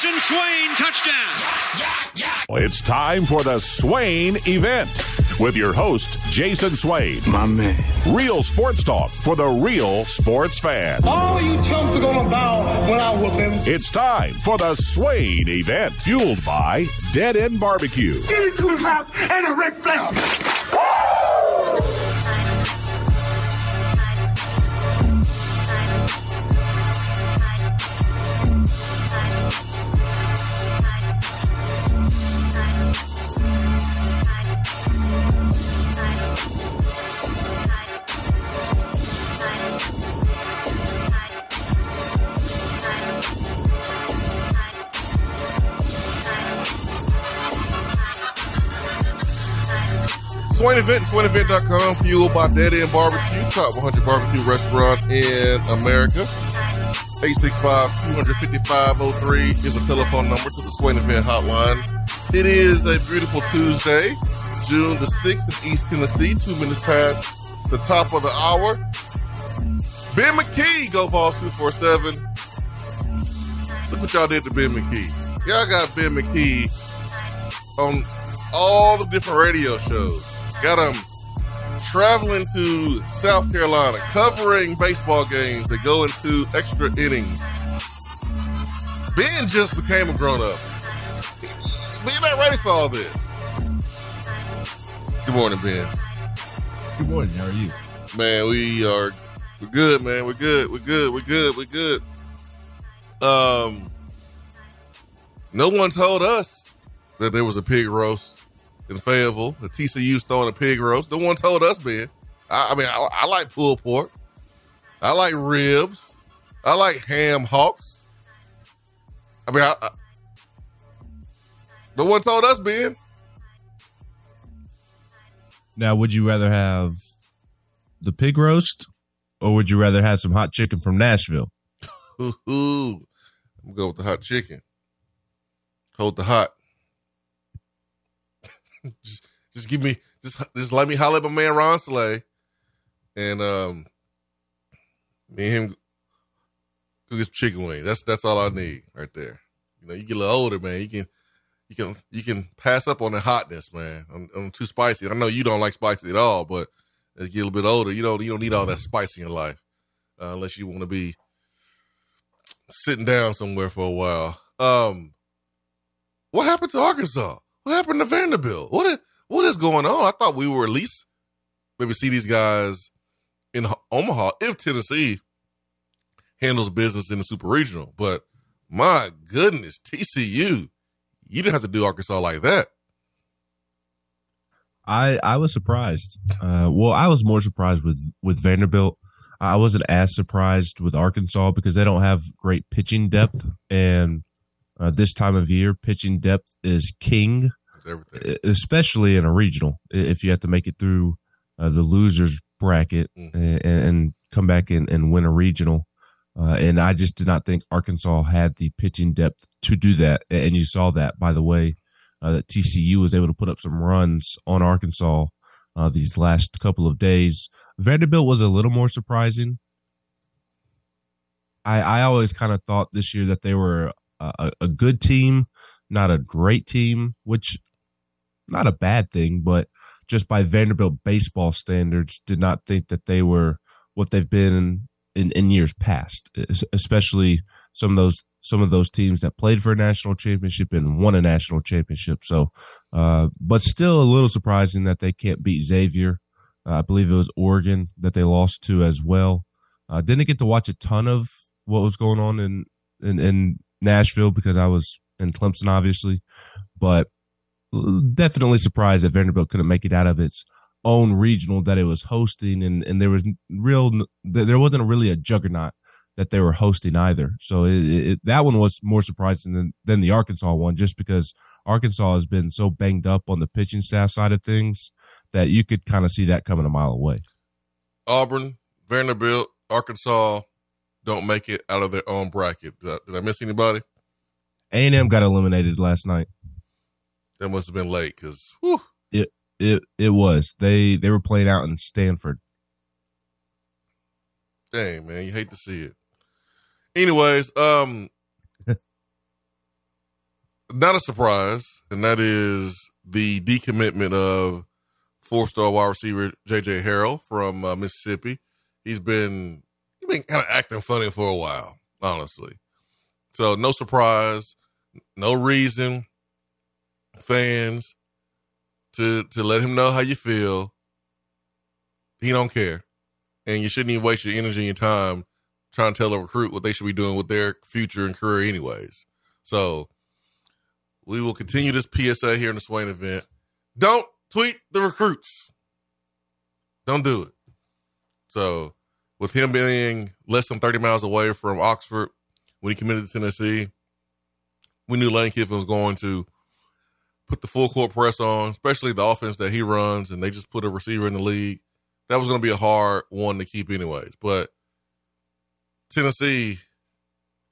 Jason Swain, touchdown. It's time for the Swain event with your host, Jason Swain. My man. Real sports talk for the real sports fan. All you chumps are gonna bow when I whoop him. It's time for the Swain event, fueled by Dead End Barbecue. Give me two shots and a Ric Flair. Swain Event, SwainEvent.com, fueled by Dead End Barbecue, top 100 barbecue restaurant in America. 865-255-03 is the telephone number to the Swain Event hotline. It is a beautiful Tuesday, June the 6th in East Tennessee, two minutes past the top of the hour. Ben McKee, Go Vols 247. Look what y'all did to Ben McKee. Y'all got Ben McKee on all the different radio shows. Got him traveling to South Carolina, covering baseball games that go into extra innings. Ben just became a grown up. You're not ready for all this. Good morning, Ben. Good morning. How are you? Man, we are we're good, man. We're good. We're good. We're good. We're good. Um no one told us that there was a pig roast in Fayetteville. The TCU's throwing a pig roast. No one told us, Ben. I, I mean, I, I, like pulled pork. I like ribs. I like ham hocks. I mean, I, I, no one told us, Ben. Now, would you rather have the pig roast or would you rather have some hot chicken from Nashville? I'm gonna go with the hot chicken. Hold the hot. just, just give me, just, just let me holler at my man Ron Slay, and um, me and him cook his chicken wing. That's that's all I need right there. You know, you get a little older, man. You can, you can, you can pass up on the hotness, man. I'm, I'm too spicy. I know you don't like spicy at all, but as you get a little bit older, you don't, you don't need all that spice in your life uh, unless you want to be sitting down somewhere for a while. Um, what happened to Arkansas? What happened to Vanderbilt? What is, what is going on? I thought we were at least maybe see these guys in Omaha if Tennessee handles business in the super regional. But my goodness, TCU, you didn't have to do Arkansas like that. I I was surprised. Uh, well, I was more surprised with with Vanderbilt. I wasn't as surprised with Arkansas because they don't have great pitching depth, and uh, this time of year, pitching depth is king, especially in a regional. If you have to make it through uh, the losers bracket mm. and, and, come back and, and win a regional, uh, and I just did not think Arkansas had the pitching depth to do that, and you saw that by the way uh, that TCU was able to put up some runs on Arkansas uh, these last couple of days. Vanderbilt was a little more surprising. I, I always kind of thought this year that they were a, a good team, not a great team, which not a bad thing, but just by Vanderbilt baseball standards, did not think that they were what they've been in, in years past, especially some of those some of those teams that played for a national championship and won a national championship. So, uh, but still a little surprising that they can't beat Xavier. Uh, I believe it was Oregon that they lost to as well. Uh, didn't get to watch a ton of what was going on in, in, in Nashville because I was in Clemson, obviously, but uh, definitely surprised that Vanderbilt couldn't make it out of its own regional that it was hosting, and and there was real there wasn't really a juggernaut that they were hosting either. So it, it, that one was more surprising than than the Arkansas one, just because Arkansas has been so banged up on the pitching staff side of things that you could kind of see that coming a mile away. Auburn, Vanderbilt, Arkansas don't make it out of their own bracket. Did I, did I miss anybody? A and M got eliminated last night. That must have been late because it it it was they they were playing out in Stanford. Dang man, you hate to see it. Anyways, um, not a surprise, and that is the decommitment of four-star wide receiver J.J. Harrell from uh, Mississippi. He's been been kind of acting funny for a while, honestly. So no surprise, no reason, fans, to to let him know how you feel. He don't care, and you shouldn't even waste your energy and time trying to tell a recruit what they should be doing with their future and career, anyways. So we will continue this PSA here in the Swain event. Don't tweet the recruits. Don't do it. So, with him being less than 30 miles away from Oxford when he committed to Tennessee, we knew Lane Kiffin was going to put the full court press on, especially the offense that he runs, and they just put a receiver in the league. That was going to be a hard one to keep, anyways. But Tennessee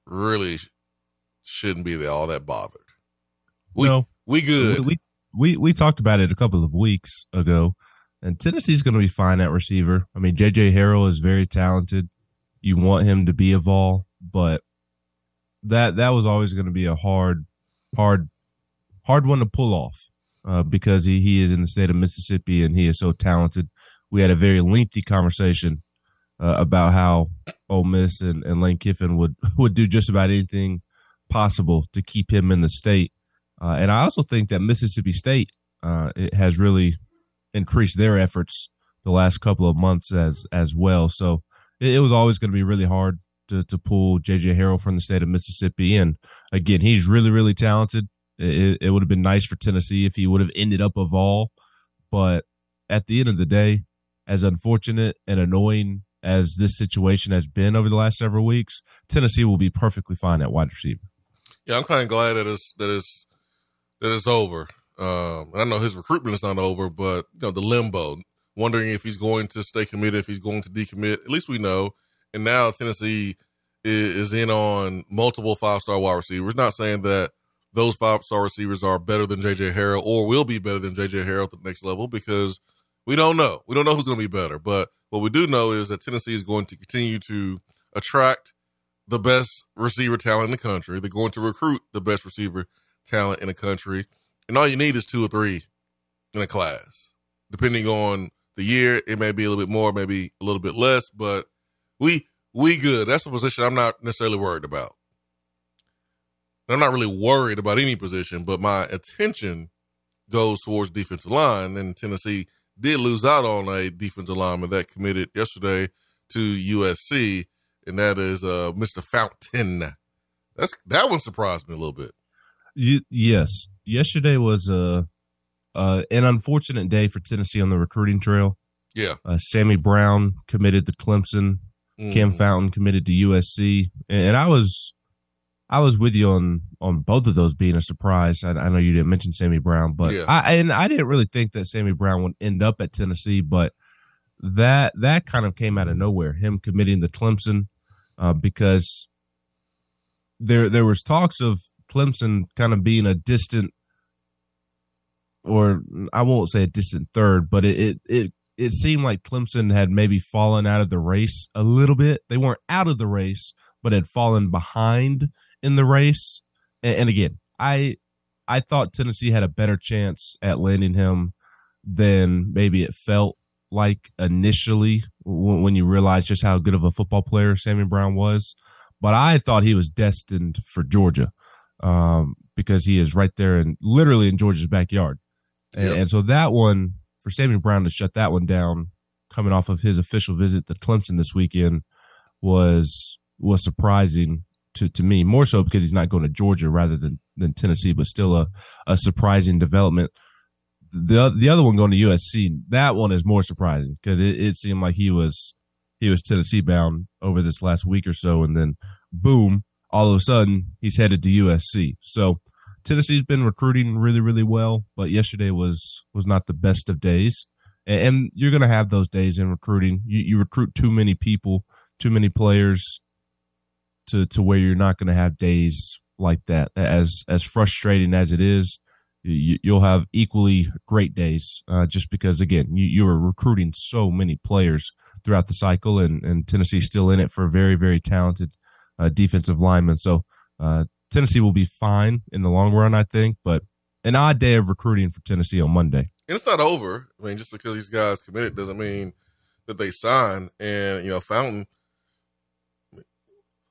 really shouldn't be all that bothered. We No. we good. We, we we talked about it a couple of weeks ago, and Tennessee's going to be fine at receiver. I mean, JJ Harrell is very talented. You want him to be a Vol, but that that was always going to be a hard, hard, hard one to pull off uh, because he he is in the state of Mississippi and he is so talented. We had a very lengthy conversation uh, about how Ole Miss and, and Lane Kiffin would would do just about anything possible to keep him in the state. Uh, and I also think that Mississippi State uh, it has really increased their efforts the last couple of months as as well. So it, it was always going to be really hard to to pull JJ Harrell from the state of Mississippi. And again, he's really really talented. It, it would have been nice for Tennessee if he would have ended up a Vol, but at the end of the day, as unfortunate and annoying as this situation has been over the last several weeks, Tennessee will be perfectly fine at wide receiver. Yeah, I'm kind of glad that it's that it's that it's over. Um, and I know his recruitment is not over, but you know the limbo, wondering if he's going to stay committed, if he's going to decommit. At least we know. And now Tennessee is, is in on multiple five star wide receivers. Not saying that those five star receivers are better than JJ Harrell or will be better than JJ Harrell at the next level because we don't know. We don't know who's going to be better. But what we do know is that Tennessee is going to continue to attract the best receiver talent in the country. They're going to recruit the best receiver talent in the country. And all you need is two or three in a class. Depending on the year, it may be a little bit more, maybe a little bit less, but we we good. That's a position I'm not necessarily worried about. I'm not really worried about any position, but my attention goes towards defensive line. And Tennessee did lose out on a defensive lineman that committed yesterday to USC, and that is uh, Mr. Fountain. That's that one surprised me a little bit. You, yes, yesterday was a, uh, an unfortunate day for Tennessee on the recruiting trail. Yeah, Uh, Sammy Brown committed to Clemson. Cam Mm. Fountain committed to USC, and, and I was, I was with you on on both of those being a surprise. I, I know you didn't mention Sammy Brown, but Yeah. I and I didn't really think that Sammy Brown would end up at Tennessee, but that that kind of came out of nowhere. Him committing to Clemson, uh, because there there was talks of Clemson kind of being a distant, or I won't say a distant third, but it it it, it seemed like Clemson had maybe fallen out of the race a little bit. They weren't out of the race, but had fallen behind in the race. And, and again, I I thought Tennessee had a better chance at landing him than maybe it felt like initially when, when you realize just how good of a football player Sammy Brown was. But I thought he was destined for Georgia um, because he is right there and literally in Georgia's backyard. And, Yep. and so that one for Sammy Brown to shut that one down, coming off of his official visit to Clemson this weekend, was was surprising to, to me. More so because he's not going to Georgia rather than than Tennessee, but still a, a surprising development. The the other one going to USC, that one is more surprising because it, it seemed like he was he was Tennessee bound over this last week or so, and then boom, all of a sudden he's headed to USC. So Tennessee's been recruiting really, really well, but yesterday was was not the best of days. And, and you're going to have those days in recruiting. You, you recruit too many people, too many players, to to where you're not going to have days like that. As as frustrating as it is, you, you'll have equally great days. Uh, just because again, you you are recruiting so many players throughout the cycle, and and Tennessee's still in it for very very talented uh, defensive linemen. So uh, Tennessee will be fine in the long run, I think. But an odd day of recruiting for Tennessee on Monday. And it's not over. I mean, just because these guys committed doesn't mean that they sign. And you know, Fountain,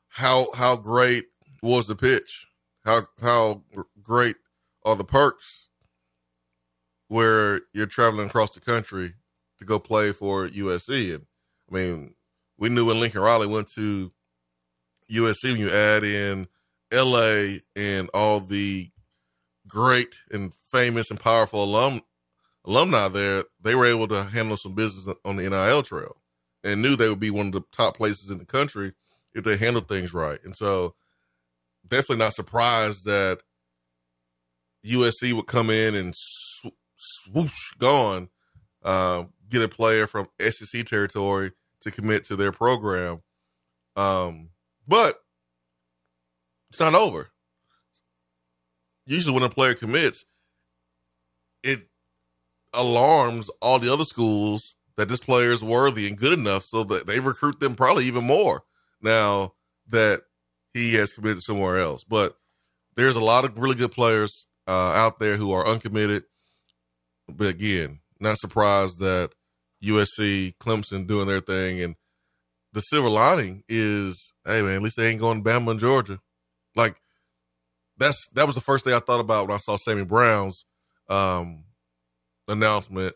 how how great was the pitch? How how great are the perks where you're traveling across the country to go play for USC? And I mean, we knew when Lincoln Riley went to USC, when you add in LA and all the great and famous and powerful alum alumni there, they were able to handle some business on the NIL trail and knew they would be one of the top places in the country if they handled things right. And so definitely not surprised that USC would come in and swoosh gone, um, get a player from SEC territory to commit to their program. Um, but it's not over. Usually, when a player commits, it alarms all the other schools that this player is worthy and good enough so that they recruit them probably even more now that he has committed somewhere else. But there's a lot of really good players uh, out there who are uncommitted. But again, not surprised that USC, Clemson doing their thing. And the silver lining is, hey man, at least they ain't going to Bama and Georgia. Like that's that was the first thing I thought about when I saw Sammy Brown's um, announcement.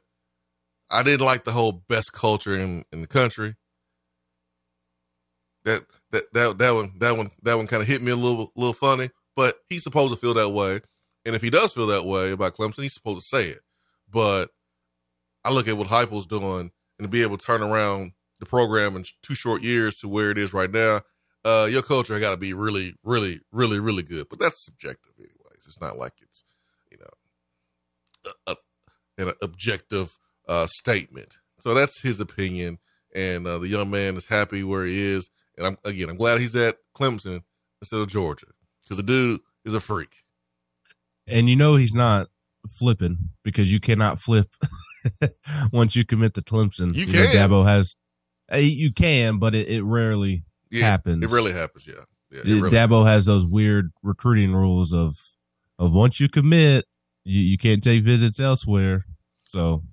I didn't like the whole best culture in, in the country. That that that that one that one that one kind of hit me a little little funny, but he's supposed to feel that way. And if he does feel that way about Clemson, he's supposed to say it. But I look at what Heupel's doing and to be able to turn around the program in two short years to where it is right now, uh, your culture got to be really, really, really, really good. But that's subjective, anyways. It's not like it's, you know, a, a, an objective uh, statement. So that's his opinion, and uh, the young man is happy where he is. And I'm again, I'm glad he's at Clemson instead of Georgia because the dude is a freak. And you know he's not flipping because you cannot flip once you commit to Clemson. You, you can. Know, Dabo has, you can, but it, it rarely yeah, happens. It really happens. Yeah. yeah really Dabo happens. has those weird recruiting rules of, of once you commit, you, you can't take visits elsewhere. So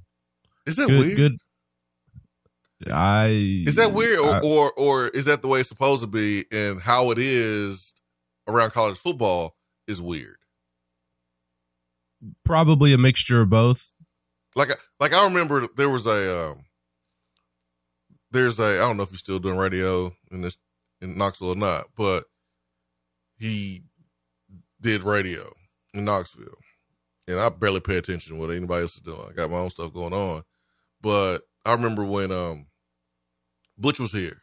is that good, weird? Good. I is that weird, or, I, or or is that the way it's supposed to be, and how it is around college football is weird? Probably a mixture of both. Like like I remember there was a um, there's a I don't know if he's still doing radio in this in Knoxville or not, but he did radio in Knoxville, and I barely pay attention to what anybody else is doing. I got my own stuff going on, but I remember when um Butch was here,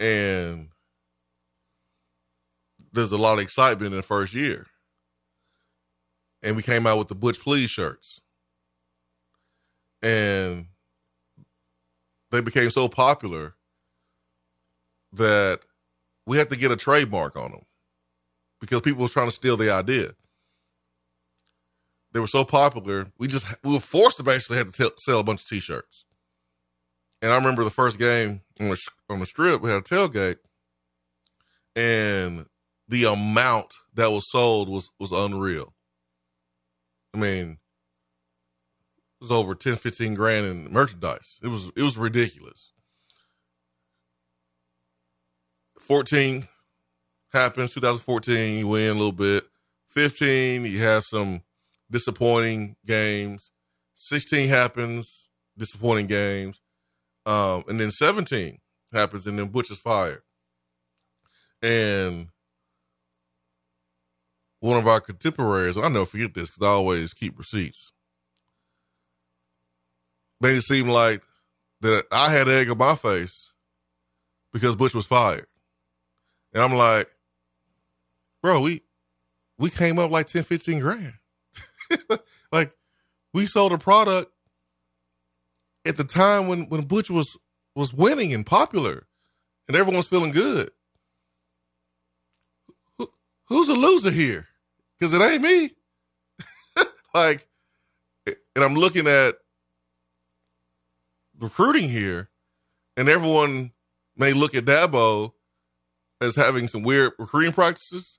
and there's a lot of excitement in the first year, and we came out with the Butch Please shirts, and they became so popular that we had to get a trademark on them because people was trying to steal the idea. They were so popular, we just we were forced to basically have to t- sell a bunch of T-shirts. And I remember the first game on the on the strip, we had a tailgate, and the amount that was sold was was unreal. I mean, it was over 10, 15 grand in merchandise. It was it was ridiculous. 14 happens, 2014, you win a little bit. 15, you have some disappointing games. 16 happens, disappointing games. Um, and then 17 happens, and then Butch is fired. And one of our contemporaries, I never forget this because I always keep receipts, made it seem like that I had egg on my face because Butch was fired. And I'm like, bro, we we came up like 10, 15 grand. like we sold a product at the time when when Butch was was winning and popular, and everyone was feeling good. Who, who's a loser here? Because it ain't me. like, and I'm looking at recruiting here, and everyone may look at Dabo as having some weird recruiting practices,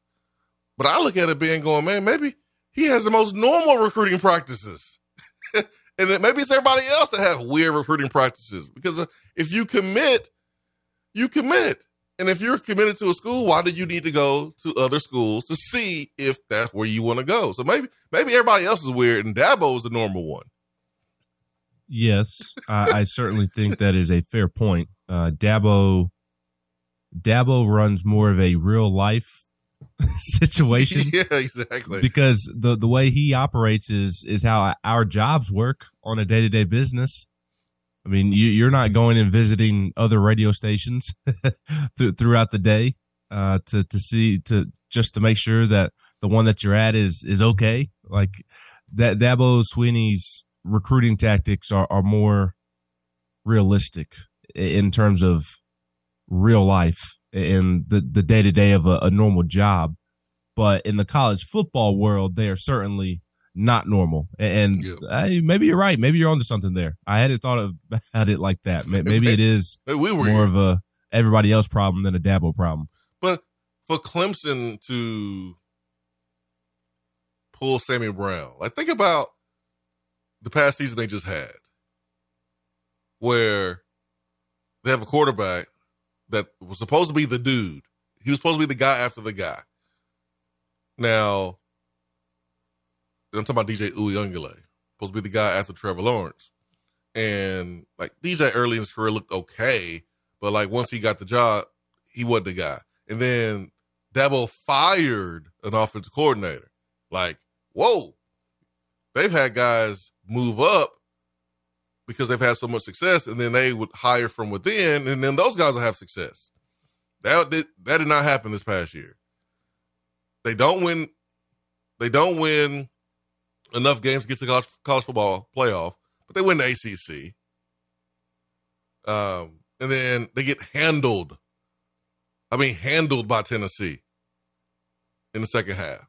But I look at it being going, man, maybe he has the most normal recruiting practices. and then maybe it's everybody else that have weird recruiting practices. Because uh, if you commit, you commit. And if you're committed to a school, why do you need to go to other schools to see if that's where you want to go? So maybe maybe everybody else is weird and Dabo is the normal one. Yes, I, I certainly think that is a fair point. Uh, Dabo Dabo runs more of a real life situation. yeah, exactly. Because the the way he operates is is how our jobs work on a day to day business. I mean, you, you're not going and visiting other radio stations th- throughout the day uh, to to see to just to make sure that the one that you're at is is okay. Like that Dabo Swinney's recruiting tactics are, are more realistic in terms of real life and the the day to day of a, a normal job. But in the college football world, they are certainly not normal. And yeah. hey, maybe you're right. Maybe you're onto something there. I hadn't thought about it like that. Maybe it is we were more of a everybody else problem than a Dabo problem. But for Clemson to pull Sammy Brown, like think about the past season they just had, where they have a quarterback that was supposed to be the dude. He was supposed to be the guy after the guy. Now, I'm talking about DJ Uiagalelei, supposed to be the guy after Trevor Lawrence. And like DJ early in his career looked okay, but like once he got the job, he wasn't the guy. And then Dabo fired an offensive coordinator. Like, whoa, they've had guys move up because they've had so much success, and then they would hire from within, and then those guys will have success. That did that did not happen this past year. They don't win. They don't win enough games to get to college, college football playoff, but they win the ACC. Um, and then they get handled. I mean, handled by Tennessee in the second half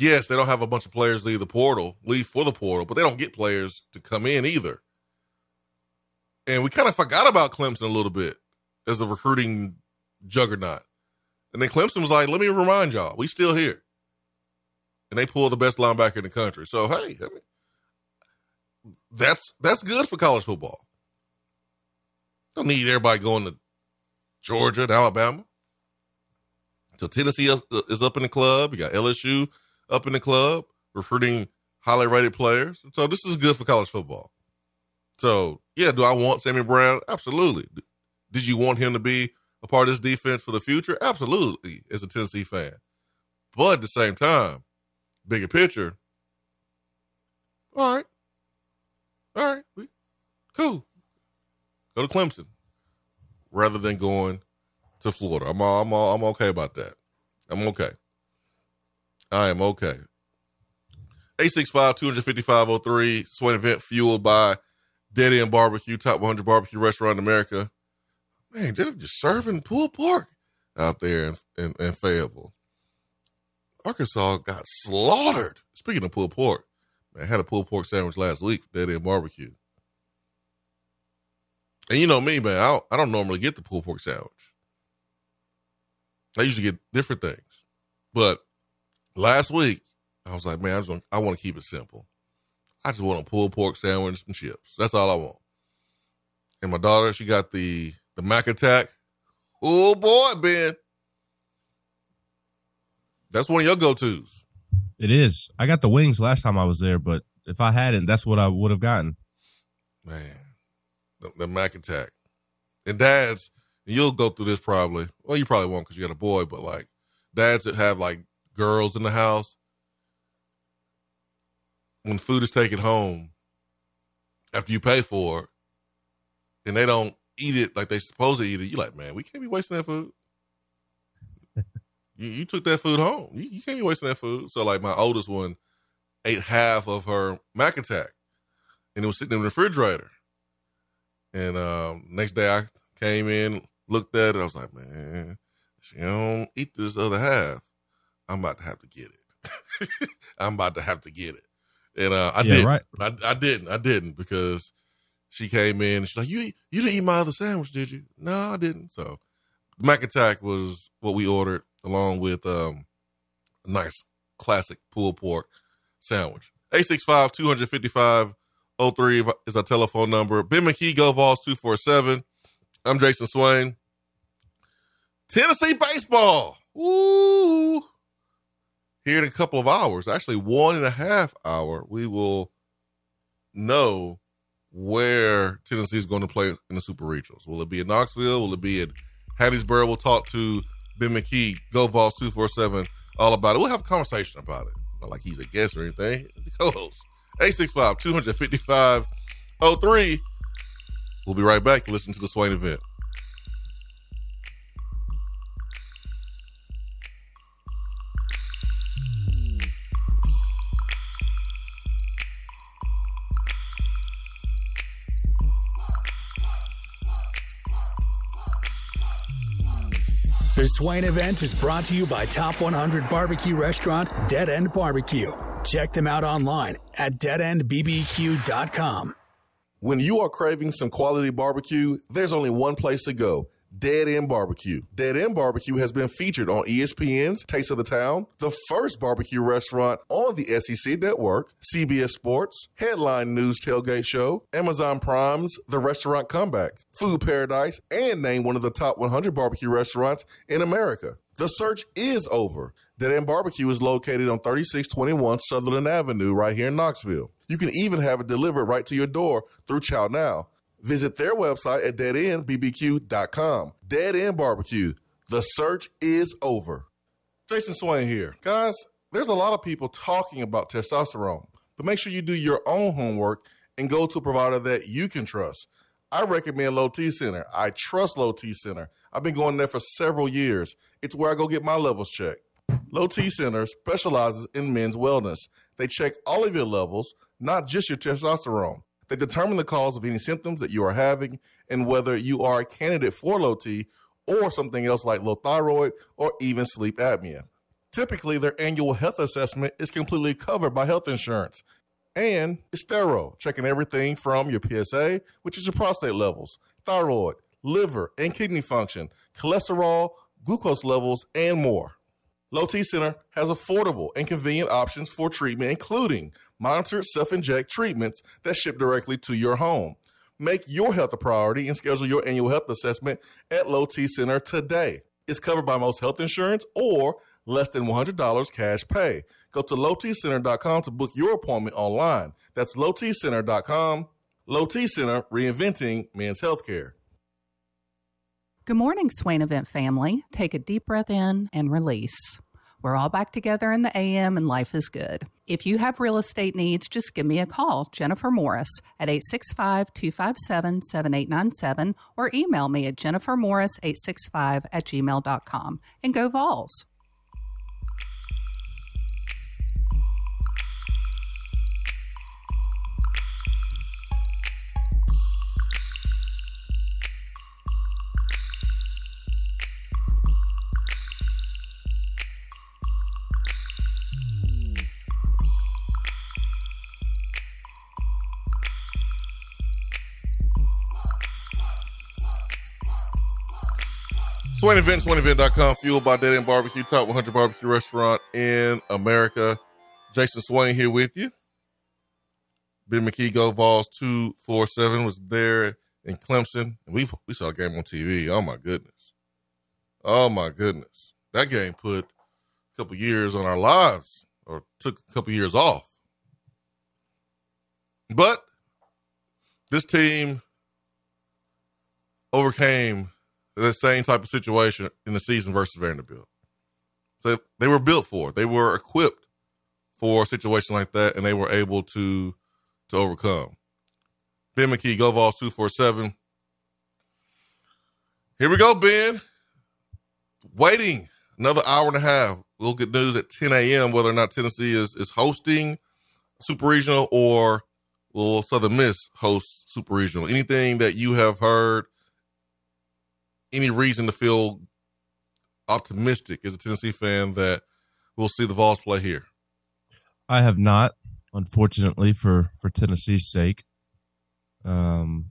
yes, they don't have a bunch of players leave the portal, leave for the portal, but they don't get players to come in either. And we kind of forgot about Clemson a little bit as a recruiting juggernaut. And then Clemson was like, let me remind y'all, we still here. And they pulled the best linebacker in the country. So hey, I mean, that's that's good for college football. Don't need everybody going to Georgia and Alabama. So Tennessee is up in the club. You got LSU up in the club, recruiting highly rated players. So this is good for college football. So yeah, do I want Sammy Brown? Absolutely. Did you want him to be a part of this defense for the future? Absolutely, as a Tennessee fan. But at the same time, bigger picture. All right, all right, we, cool. Go to Clemson rather than going to Florida. I'm all, I'm all, I'm okay about that. I'm okay. I am okay. 865 255 Swain event fueled by Dead End Barbecue, top 100 barbecue restaurant in America. Man, they're just serving pulled pork out there in, in, in Fayetteville. Arkansas got slaughtered. Speaking of pulled pork, man, I had a pulled pork sandwich last week, Dead End Barbecue. And you know me, man, I I don't normally get the pulled pork sandwich. I usually get different things. But last week, I was like, man, I, just I want to keep it simple. I just want a pulled pork sandwich and some chips. That's all I want. And my daughter, she got the the Mac Attack. Oh boy, Ben. That's one of your go tos. It is. I got the wings last time I was there, but if I hadn't, that's what I would have gotten. Man, the, the Mac Attack. And dads, you'll go through this probably. Well, you probably won't because you got a boy, but like dads that have like girls in the house, when food is taken home after you pay for it, and they don't eat it like they supposed to eat it, you're like, man, we can't be wasting that food. you, you took that food home. You, you, can't be wasting that food. So like my oldest one ate half of her Mac Attack, and it was sitting in the refrigerator. And um, next day I came in, looked at it. I was like, man, she don't eat this other half. I'm about to have to get it. I'm about to have to get it. And uh, I yeah, did. Right. I, I didn't. I didn't because she came in and she's like, "You you didn't eat my other sandwich, did you?" No, I didn't. So Mac Attack was what we ordered along with um, a nice classic pulled pork sandwich. 865 255 03 is our telephone number. Ben McKee, Go Vols 247. I'm Jason Swain. Tennessee baseball. Woo! Here in a couple of hours, actually one and a half hour, we will know where Tennessee is going to play in the Super Regionals. Will it be in Knoxville? Will it be in Hattiesburg? We'll talk to Ben McKee, Go Vols 247, all about it. We'll have a conversation about it. Not like he's a guest or anything. The co-host. 865 255 03. We'll be right back. Listen to the Swain event. The Swain event is brought to you by Top 100 Barbecue Restaurant, Dead End Barbecue. Check them out online at deadendbbq.com. When you are craving some quality barbecue, there's only one place to go. Dead End Barbecue. Dead End Barbecue has been featured on ESPN's Taste of the Town, the first barbecue restaurant on the SEC network, CBS Sports, Headline News Tailgate Show, Amazon Prime's The Restaurant Comeback, Food Paradise, and named one of the top 100 barbecue restaurants in America. The search is over. Dead End Barbecue is located on 3621 Sutherland Avenue right here in Knoxville. You can even have it delivered right to your door through Chow Now. Visit their website at deadendbbq.com. Dead End Barbecue. The search is over. Jason Swain here. Guys, there's a lot of people talking about testosterone, but make sure you do your own homework and go to a provider that you can trust. I recommend Low T Center. I trust Low T Center. I've been going there for several years. It's where I go get my levels checked. Low T Center specializes in men's wellness. They check all of your levels, not just your testosterone. They determine the cause of any symptoms that you are having and whether you are a candidate for low T or something else like low thyroid or even sleep apnea. Typically, their annual health assessment is completely covered by health insurance. And it's thorough, checking everything from your PSA, which is your prostate levels, thyroid, liver and kidney function, cholesterol, glucose levels, and more. Low T Center has affordable and convenient options for treatment, including monitored self inject treatments that ship directly to your home. Make your health a priority and schedule your annual health assessment at Low T Center today. It's covered by most health insurance or less than $100 cash pay. Go to lowtcenter.com to book your appointment online. That's lowtcenter.com. Low T Center, reinventing men's healthcare. Good morning, Swain Event family. Take a deep breath in and release. We're all back together in the AM and life is good. If you have real estate needs, just give me a call, Jennifer Morris, at 865 257 7897 or email me at jennifermorris865 at gmail.com. And go Vols. Swain Event, SwainEvent.com, fueled by Dead End Barbecue, top 100 barbecue restaurant in America. Jason Swain here with you. Ben McKee Go Vols 247 was there in Clemson. And we, we saw a game on TV. Oh, my goodness. Oh, my goodness. That game put a couple years on our lives or took a couple years off. But this team overcame the same type of situation in the season versus Vanderbilt. So they were built for it. They were equipped for a situation like that, and they were able to to overcome. Ben McKee, Go Vols two four seven. Here we go, Ben. Waiting another hour and a half. We'll get news at 10 a.m. whether or not Tennessee is is hosting Super Regional or will Southern Miss host Super Regional. Anything that you have heard any reason to feel optimistic as a Tennessee fan that we'll see the Vols play here? I have not, unfortunately, for for Tennessee's sake. Um,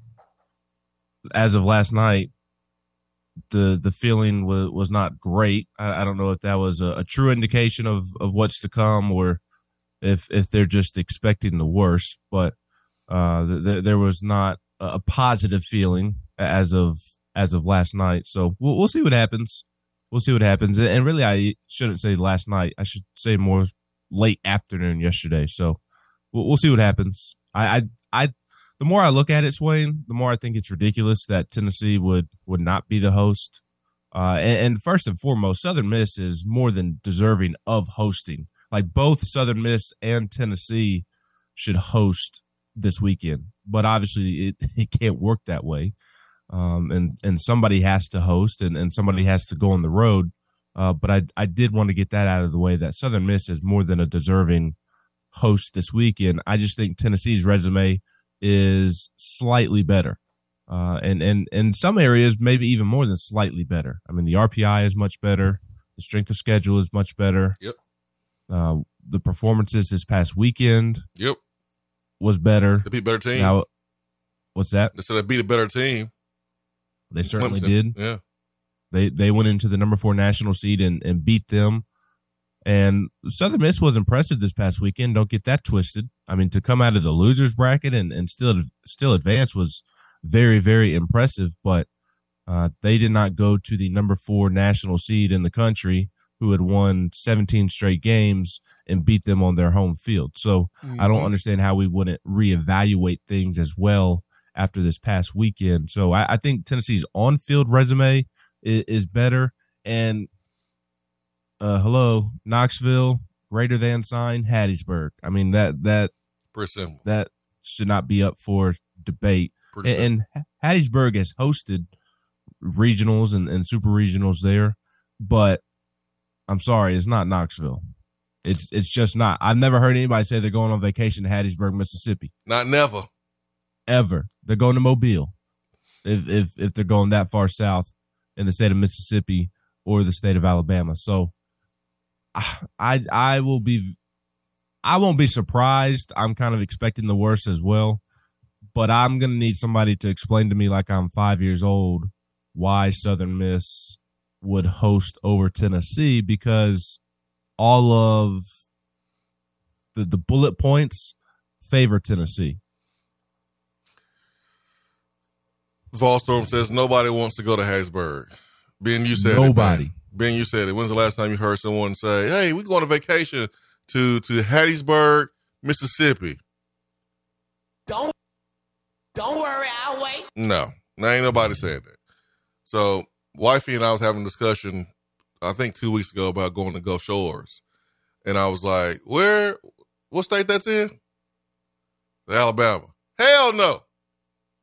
as of last night, the the feeling was was not great. I, I don't know if that was a, a, true indication of of what's to come or if if they're just expecting the worst. But uh, th- there was not a positive feeling as of as of last night. So we'll we'll see what happens. We'll see what happens. And really, I shouldn't say last night. I should say more late afternoon yesterday. So we'll, we'll see what happens. I, I I the more I look at it, Swain, the more I think it's ridiculous that Tennessee would would not be the host. Uh, and, and, first and foremost, Southern Miss is more than deserving of hosting. Like both Southern Miss and Tennessee should host this weekend, but obviously it, it can't work that way. Um, and and somebody has to host, and, and somebody has to go on the road. Uh, but I I did want to get that out of the way that Southern Miss is more than a deserving host this weekend. I just think Tennessee's resume is slightly better. Uh, and, and in some areas, maybe even more than slightly better. I mean, the RPI is much better. The strength of schedule is much better. Yep. Uh, the performances this past weekend. Yep. Was better. They beat better team. Now, what's that? They said they beat a better team. They certainly Clemson. did. Yeah. They they went into the number four national seed and, and beat them. And Southern Miss was impressive this past weekend. Don't get that twisted. I mean, to come out of the losers bracket and, and still still advance was very very impressive. But uh, they did not go to the number four national seed in the country, who had won 17 straight games and beat them on their home field. So mm-hmm. I don't understand how we wouldn't reevaluate things as well after this past weekend. So I, I think Tennessee's on field resume is, is better. And uh, hello, Knoxville, greater than sign, Hattiesburg. I mean that that that should not be up for debate. And, and, Hattiesburg has hosted regionals and, and super regionals there, but I'm sorry, it's not Knoxville. It's it's just not. I've never heard anybody say they're going on vacation to Hattiesburg, Mississippi. Not never. Ever. They're going to Mobile. If if if they're going that far south in the state of Mississippi or the state of Alabama. So ah, I I will be I won't be surprised. I'm kind of expecting the worst as well, but I'm gonna need somebody to explain to me like I'm five years old why Southern Miss would host over Tennessee because all of the the bullet points favor Tennessee. Volstorm says nobody wants to go to Hattiesburg. Ben, you said nobody. It, Ben, you said it. When's the last time you heard someone say, "Hey, we're going on vacation to to Hattiesburg, Mississippi"? Don't don't worry, I'll wait. No, now ain't nobody saying that. So, wifey and I was having a discussion, I think two weeks ago about going to Gulf Shores, and I was like, "Where? What state that's in?" Alabama. Hell no.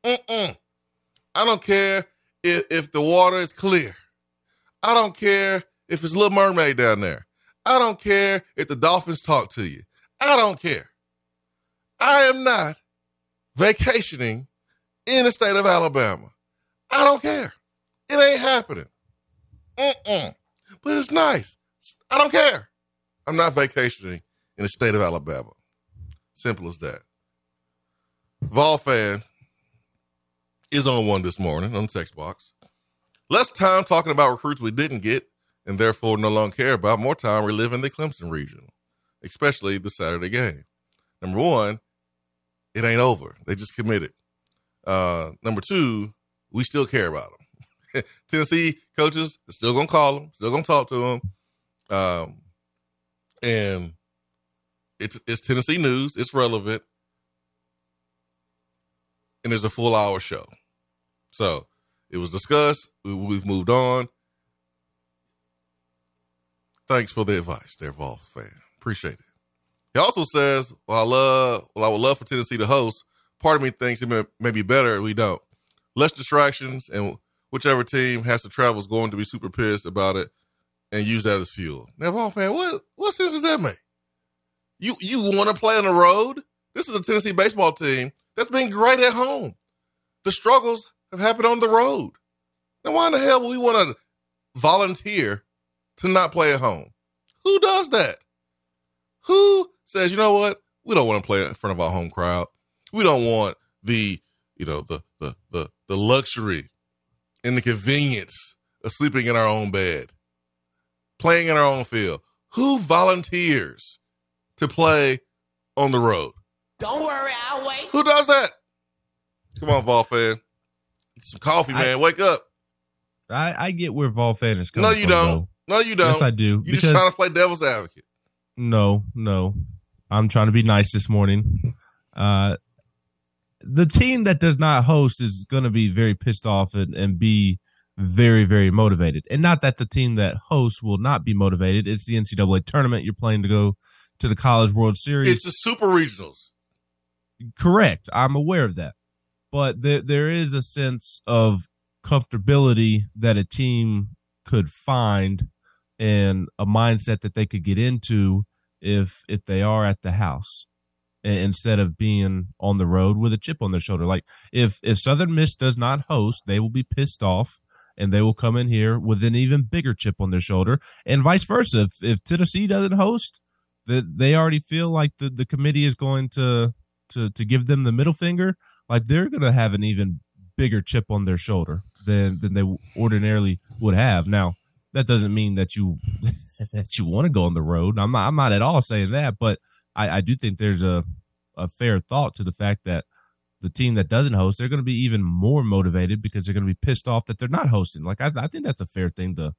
Mm-mm. I don't care if, if the water is clear. I don't care if it's Little Mermaid down there. I don't care if the dolphins talk to you. I don't care. I am not vacationing in the state of Alabama. I don't care. It ain't happening. Mm-mm. But it's nice. I don't care. I'm not vacationing in the state of Alabama. Simple as that. Vol fan is on one this morning on the text box. Less time talking about recruits we didn't get and therefore no longer care about. More time reliving the Clemson region, especially the Saturday game. Number one, it ain't over. They just committed. Uh, number two, we still care about them. Tennessee coaches are still gonna call them, still gonna talk to them, um, and it's it's Tennessee news. It's relevant, and there's a full hour show. So it was discussed. We, have moved on. Thanks for the advice, there, Vol fan. Appreciate it. He also says, "Well, I love, well, I would love for Tennessee to host. Part of me thinks it may, may be better if we don't. Less distractions, and whichever team has to travel is going to be super pissed about it, and use that as fuel." Now, Vol fan, what what sense does that make? You you want to play on the road? This is a Tennessee baseball team that's been great at home. The struggles have happened on the road. Now, why in the hell would we want to volunteer to not play at home? Who does that? Who says, you know what? We don't want to play in front of our home crowd. We don't want the, you know, the the the the luxury and the convenience of sleeping in our own bed, playing in our own field. Who volunteers to play on the road? Don't worry, I'll wait. Who does that? Come on, Vol fan. Some coffee, I- man. Wake up. I, I get where Vol fan is coming No, you from, don't. though. No, you don't. Yes, I do. You just trying to play devil's advocate. no, no, I'm trying to be nice this morning. Uh, the team that does not host is going to be very pissed off and, and be very, very motivated. And not that the team that hosts will not be motivated. It's the NCAA tournament. You're playing to go to the College World Series. It's the super regionals. Correct. I'm aware of that. But there there is a sense of comfortability that a team could find and a mindset that they could get into if if they are at the house instead of being on the road with a chip on their shoulder. Like if if Southern Miss does not host, they will be pissed off and they will come in here with an even bigger chip on their shoulder and vice versa. If if Tennessee doesn't host, that they already feel like the, the committee is going to to to give them the middle finger, like they're gonna have an even bigger chip on their shoulder than than they ordinarily would have. Now, that doesn't mean that you that you want to go on the road. I'm not I'm not at all saying that, but I, I do think there's a a fair thought to the fact that the team that doesn't host, they're going to be even more motivated because they're going to be pissed off that they're not hosting. Like I, I think that's a fair thing to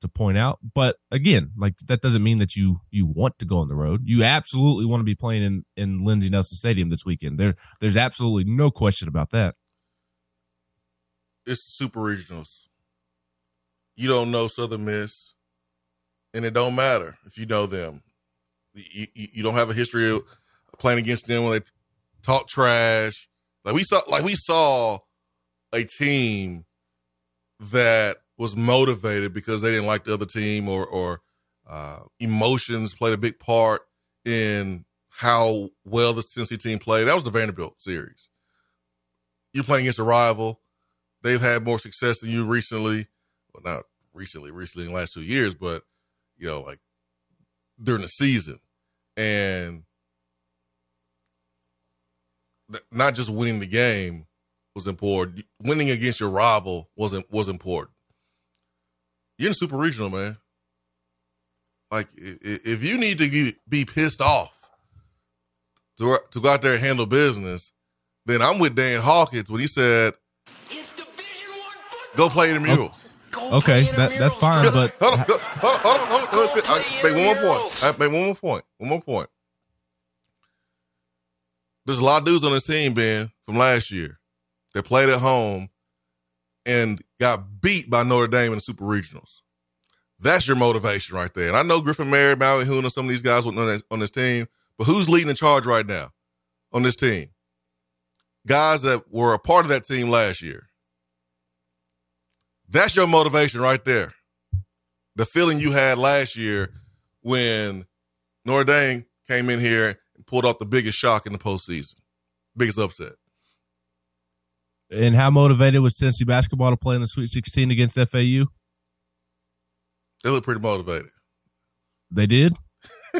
to point out. But again, like that doesn't mean that you you want to go on the road. You absolutely want to be playing in in Lindsey Nelson Stadium this weekend. There there's absolutely no question about that. It's super regionals. You don't know Southern Miss, and it don't matter if you know them. You, you, you don't have a history of playing against them when they talk trash. Like we saw, like we saw a team that was motivated because they didn't like the other team, or or uh, emotions played a big part in how well the Tennessee team played. That was the Vanderbilt series. You're playing against a rival. They've had more success than you recently. Well, not recently, recently in the last two years, but you know, like during the season, and not just winning the game was important. Winning against your rival wasn't was important. You're in super regional, man. Like i- i- if you need to be, be pissed off to to go out there and handle business, then I'm with Dan Hawkins when he said, It's Division One "Go play intramurals." Okay, play in the that that's fine, bro. but hold on, go- hold on, hold on, hold on. Go I make one more point. I make one more point. One more point. There's a lot of dudes on this team, Ben, from last year that played at home and got beat by Notre Dame in the Super Regionals. That's your motivation right there. And I know Griffin Merritt, Maui Ahuna, and some of these guys on this, on this team, but who's leading the charge right now on this team? Guys that were a part of that team last year. That's your motivation right there. The feeling you had last year when Notre Dame came in here and pulled off the biggest shock in the postseason, biggest upset. And how motivated was Tennessee basketball to play in the Sweet 16 against FAU? They look pretty motivated. They did.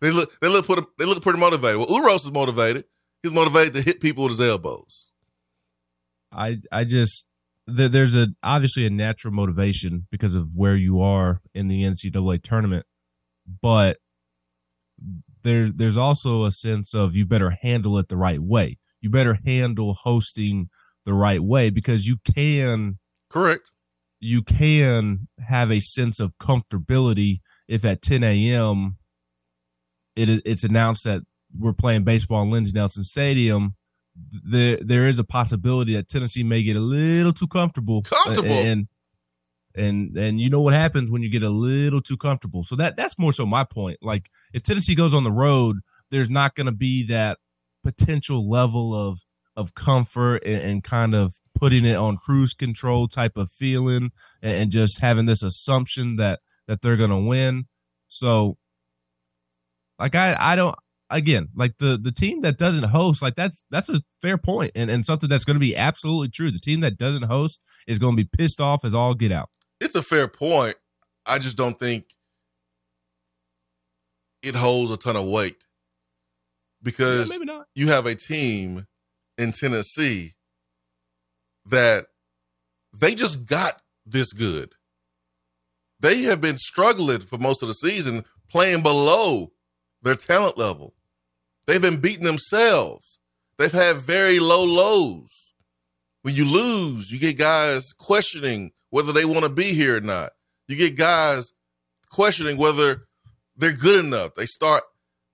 they look they look pretty they look pretty motivated. Well, Uros is motivated. He's motivated to hit people with his elbows. I I just there, there's a obviously a natural motivation because of where you are in the NCAA tournament, but there there's also a sense of you better handle it the right way. You better handle hosting the right way because you can Correct. you can have a sense of comfortability if at 10 a.m. it it's announced that we're playing baseball in Lindsey Nelson Stadium. There there is a possibility that Tennessee may get a little too comfortable. Comfortable? and and and you know what happens when you get a little too comfortable. So that that's more so my point. Like if Tennessee goes on the road, there's not going to be that potential level of of comfort and, and kind of putting it on cruise control type of feeling and, and just having this assumption that that they're to win. So like I I don't again like the the team that doesn't host like that's that's a fair point and and something that's going to be absolutely true. The team that doesn't host is going to be pissed off as all get out. It's a fair point. I just don't think it holds a ton of weight because not. you have a team in Tennessee that they just got this good. They have been struggling for most of the season, playing below their talent level. They've been beating themselves. They've had very low lows. When you lose, you get guys questioning whether they want to be here or not. You get guys questioning whether they're good enough. They start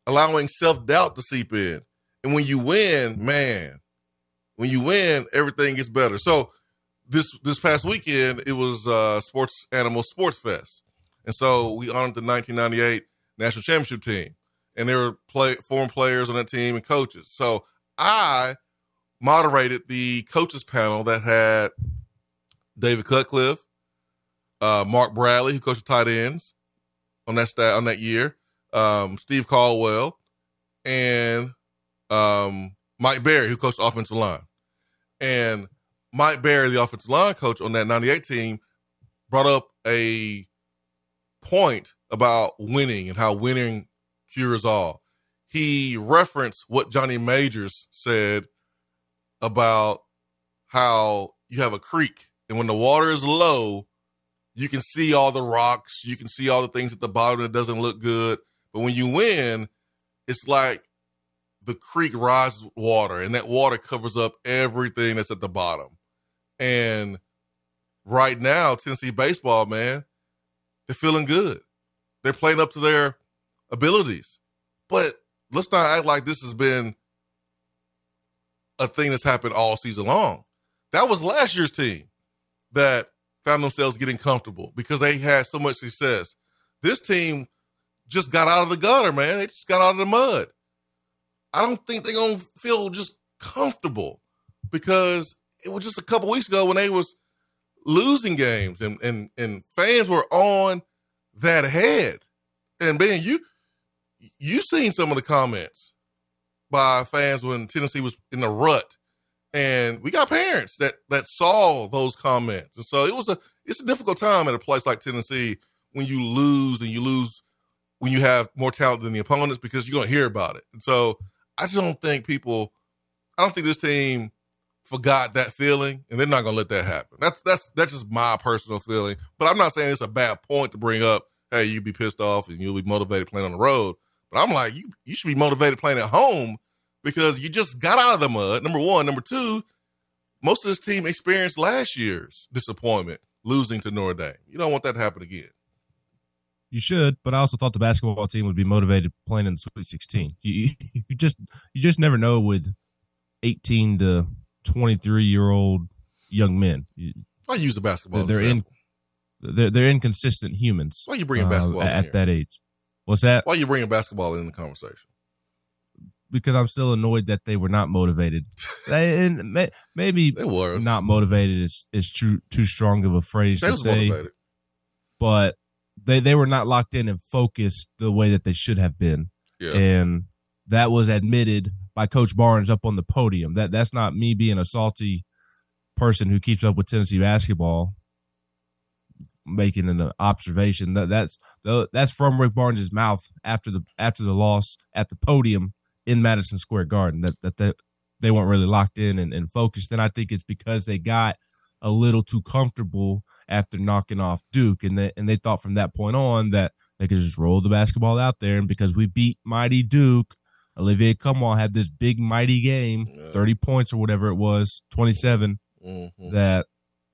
allowing self doubt to seep in. And when you win, man, when you win, everything gets better. So this this past weekend, it was uh, Sports Animal Sports Fest, and so we honored the 1998 national championship team, and there were play former players on that team and coaches. So I moderated the coaches panel that had David Cutcliffe, uh, Mark Bradley, who coached the tight ends on that stat on that year, um, Steve Caldwell, and um, Mike Barry, who coached offensive line. And Mike Barry, the offensive line coach on that 98 team, brought up a point about winning and how winning cures all. He referenced what Johnny Majors said about how you have a creek and when the water is low, you can see all the rocks, you can see all the things at the bottom that doesn't look good. But when you win, it's like the creek rises water and that water covers up everything that's at the bottom. And right now, Tennessee baseball, man, they're feeling good. They're playing up to their abilities. But let's not act like this has been a thing that's happened all season long. That was last year's team that found themselves getting comfortable because they had so much success. This team just got out of the gutter, man. They just got out of the mud. I don't think they're gonna feel just comfortable because it was just a couple weeks ago when they was losing games and and and fans were on that head. And Ben, you you seen some of the comments by fans when Tennessee was in the rut. And we got parents that that saw those comments. And so it was a it's a difficult time at a place like Tennessee when you lose and you lose when you have more talent than the opponents because you're gonna hear about it. And so I just don't think people I don't think this team forgot that feeling, and they're not gonna let that happen. That's that's that's just my personal feeling. But I'm not saying it's a bad point to bring up. Hey, you'd be pissed off and you'll be motivated playing on the road. But I'm like, you you should be motivated playing at home because you just got out of the mud. Number one, number two, most of this team experienced last year's disappointment losing to Notre Dame. You don't want that to happen again. You should, but I also thought the basketball team would be motivated playing in the Sweet 16. You, you just you just never know with 18 to 23 year old young men. I use the basketball. They're in. They're, they're inconsistent humans. Why are you bringing basketball uh, at that age? What's that? Why are you bringing basketball in the conversation? Because I'm still annoyed that they were not motivated. and may, maybe they were not motivated is is too too strong of a phrase they to say. Motivated. But they they were not locked in and focused the way that they should have been. Yeah. And that was admitted by Coach Barnes up on the podium. That that's not me being a salty person who keeps up with Tennessee basketball, making an observation. That that's that's from Rick Barnes' mouth after the after the loss at the podium in Madison Square Garden. That that they, they weren't really locked in and, and focused. And I think it's because they got a little too comfortable after knocking off Duke, and they and they thought from that point on that they could just roll the basketball out there. And because we beat mighty Duke, Olivier Nkamhoua had this big mighty game, yeah. thirty points or whatever it was, twenty seven. Mm-hmm. That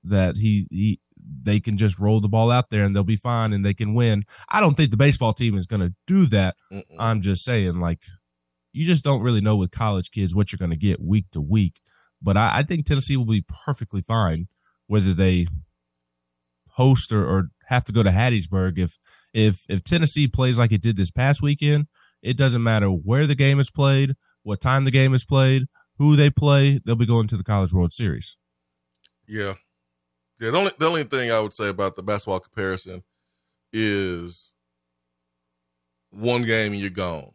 that he he they can just roll the ball out there and they'll be fine and they can win. I don't think the baseball team is going to do that. Mm-mm. I'm just saying, like, you just don't really know with college kids what you're going to get week to week. But I, I, think Tennessee will be perfectly fine whether they host or, or have to go to Hattiesburg. If if if Tennessee plays like it did this past weekend, it doesn't matter where the game is played, what time the game is played, who they play, they'll be going to the College World Series. Yeah. Yeah, the only the only thing I would say about the basketball comparison is one game and you're gone.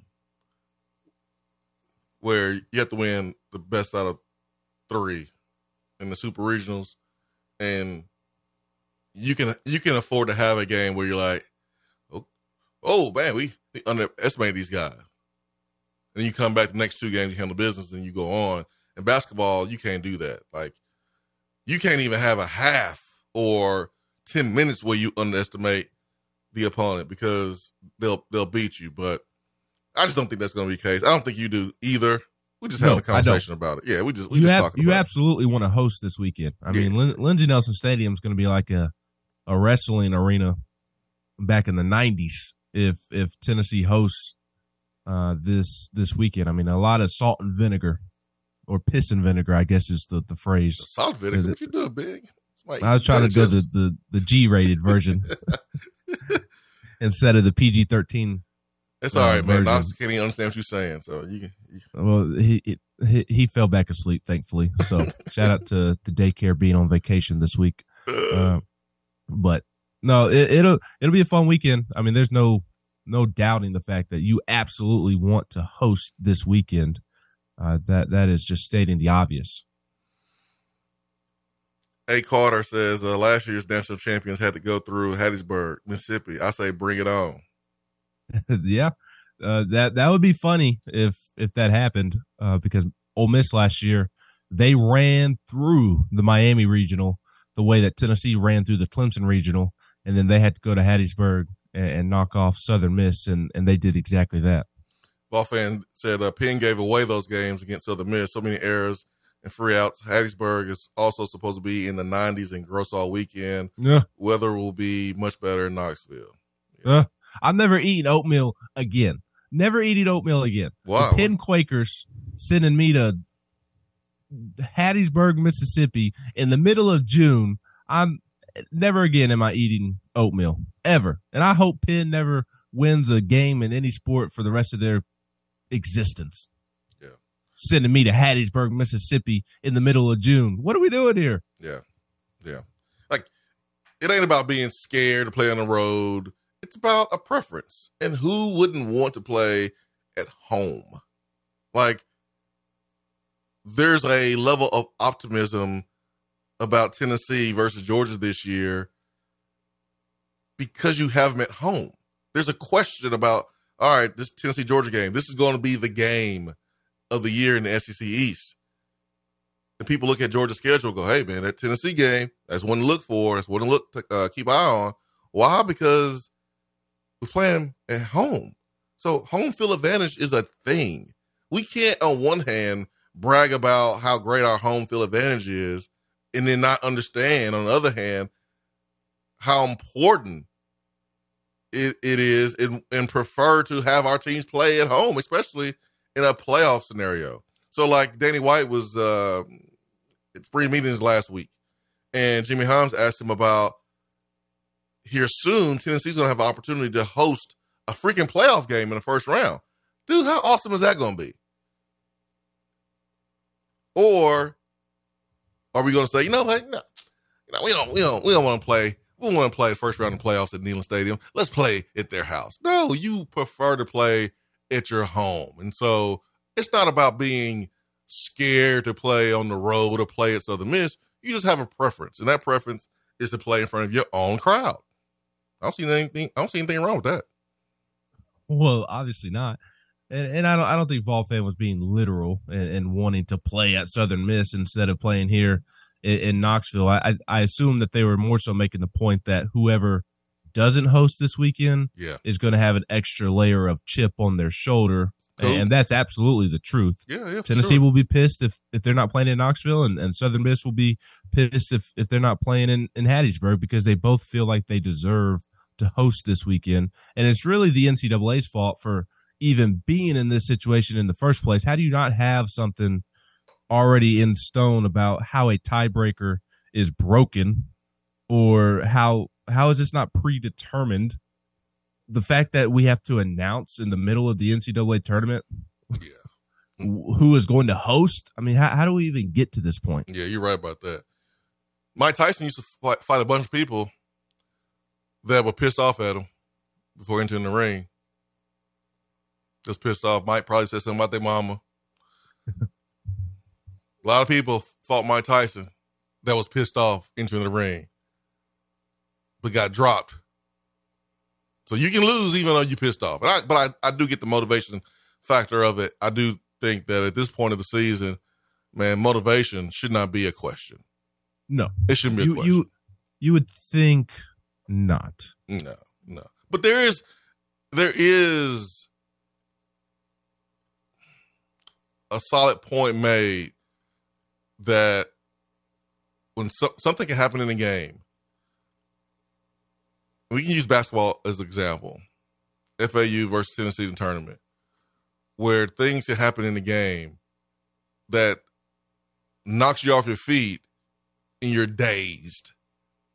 Where you have to win the best out of three in the super regionals and you can you can afford to have a game where you're like, oh, oh man, we, we underestimate these guys, and you come back the next two games, you handle business, and you go on. In basketball, you can't do that. Like, you can't even have a half or ten minutes where you underestimate the opponent because they'll they'll beat you. But I just don't think that's going to be the case. I don't think you do either. We just No, having a conversation about it. Yeah, we just we you just have, talking you absolutely want to host this weekend. I Yeah. mean, Lin- Lindsey Nelson Stadium is going to be like a a wrestling arena back in the '90s. If if Tennessee hosts uh, this this weekend, I mean, a lot of salt and vinegar or piss and vinegar, I guess is the the phrase. it. Salt vinegar. What you doing, big? I was trying to go the the, the G rated version instead of the PG thirteen. It's all right, man. version. Knox can't even understand what you're saying. So you can. You, Well, he, he he fell back asleep, thankfully. So shout out to the daycare being on vacation this week. Uh, but no, it, it'll it'll be a fun weekend. I mean, there's no no doubting the fact that you absolutely want to host this weekend. Uh, that that is just stating the obvious. A. Carter says uh, last year's national champions had to go through Hattiesburg, Mississippi. I say bring it on. yeah, uh, that that would be funny if if that happened. Uh, because Ole Miss last year they ran through the Miami regional the way that Tennessee ran through the Clemson regional, and then they had to go to Hattiesburg and, and knock off Southern Miss, and and they did exactly that. Vol fan said uh, Penn gave away those games against Southern Miss. So many errors and free outs. Hattiesburg is also supposed to be in the 90s and gross all weekend. Yeah, Weather will be much better in Knoxville. uh, I've never eaten oatmeal again. Never eating oatmeal again. Wow. The Penn Quakers sending me to Hattiesburg, Mississippi in the middle of June. I'm never again am I eating oatmeal ever. And I hope Penn never wins a game in any sport for the rest of their existence. Yeah. Sending me to Hattiesburg, Mississippi in the middle of June. What are we doing here? Yeah. Yeah. Like, it ain't about being scared to play on the road. It's about a preference. And who wouldn't want to play at home? Like, there's a level of optimism about Tennessee versus Georgia this year because you have them at home. There's a question about, all right, this Tennessee Georgia game, this is going to be the game of the year in the SEC East. And people look at Georgia's schedule go, hey, man, that Tennessee game, that's one to look for. That's one to look to uh, keep eye on. Why? Because we're playing at home. So home field advantage is a thing. We can't, on one hand, brag about how great our home field advantage is and then not understand, on the other hand, how important it, it is and, and prefer to have our teams play at home, especially in a playoff scenario. So, like Danny White was uh, at spring meetings last week, and Jimmy Hyams asked him about here soon, Tennessee's going to have an opportunity to host a freaking playoff game in the first round. Dude, how awesome is that going to be? Or are we going to say, you know what? No, you know, we don't, we don't, we don't want to play. We want to play the first round of playoffs at Neyland Stadium. Let's play at their house. No, you prefer to play at your home, and so it's not about being scared to play on the road or play at Southern Miss. You just have a preference, and that preference is to play in front of your own crowd. I don't see anything. I don't see anything wrong with that. Well, obviously not. And, and I don't I don't think Vol fan was being literal and, and wanting to play at Southern Miss instead of playing here in, in Knoxville. I, I I assume that they were more so making the point that whoever doesn't host this weekend Yeah, is going to have an extra layer of chip on their shoulder, Cool. and that's absolutely the truth. yeah, yeah. Tennessee sure. will be pissed if, if they're not playing in Knoxville, and, and Southern Miss will be pissed if, if they're not playing in, in Hattiesburg because they both feel like they deserve to host this weekend. And it's really the NCAA's fault for even being in this situation in the first place. How do you not have something already in stone about how a tiebreaker is broken or how how is this not predetermined? The fact that we have to announce in the middle of the NCAA tournament Yeah, who is going to host. I mean, how, how do we even get to this point? yeah, you're right about that. Mike Tyson used to fight, fight a bunch of people that were pissed off at him before entering the ring. Just pissed off. Mike probably said something about their mama. a lot of people fought Mike Tyson that was pissed off entering the ring, but got dropped. So you can lose even though you pissed off. But I, but I, I do get the motivation factor of it. I do think that at this point of the season, man, motivation should not be a question. No, It shouldn't be a question. you You would think not. No, no. But there is there is a solid point made that when so, something can happen in a game, we can use basketball as an example. FAU versus Tennessee tournament, where things can happen in the game that knocks you off your feet and you're dazed.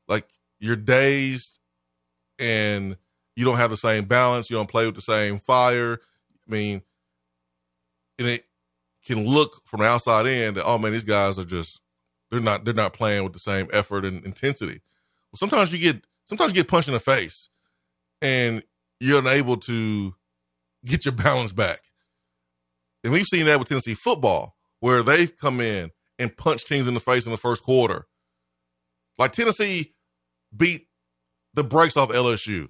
Like you're dazed and you don't have the same balance, you don't play with the same fire. I mean, and it can look from the outside in that, oh man, these guys are just they're not they're not playing with the same effort and intensity. Well, sometimes you get sometimes you get punched in the face and you're unable to get your balance back. And we've seen that with Tennessee football, where they come in and punch teams in the face in the first quarter. Like Tennessee beat the brakes off LSU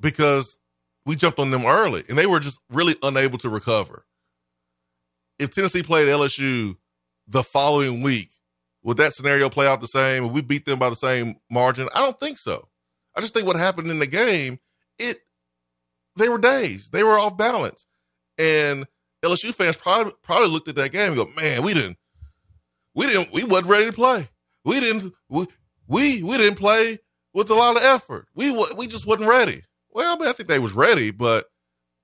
because we jumped on them early and they were just really unable to recover. If Tennessee played LSU the following week, would that scenario play out the same? Would we beat them by the same margin? I don't think so. I just think what happened in the game, it they were dazed. They were off balance. And LSU fans probably probably looked at that game and go, man, we didn't we didn't we wasn't ready to play. We didn't we we, we didn't play with a lot of effort. We we just wasn't ready. Well, I, I think they was ready, but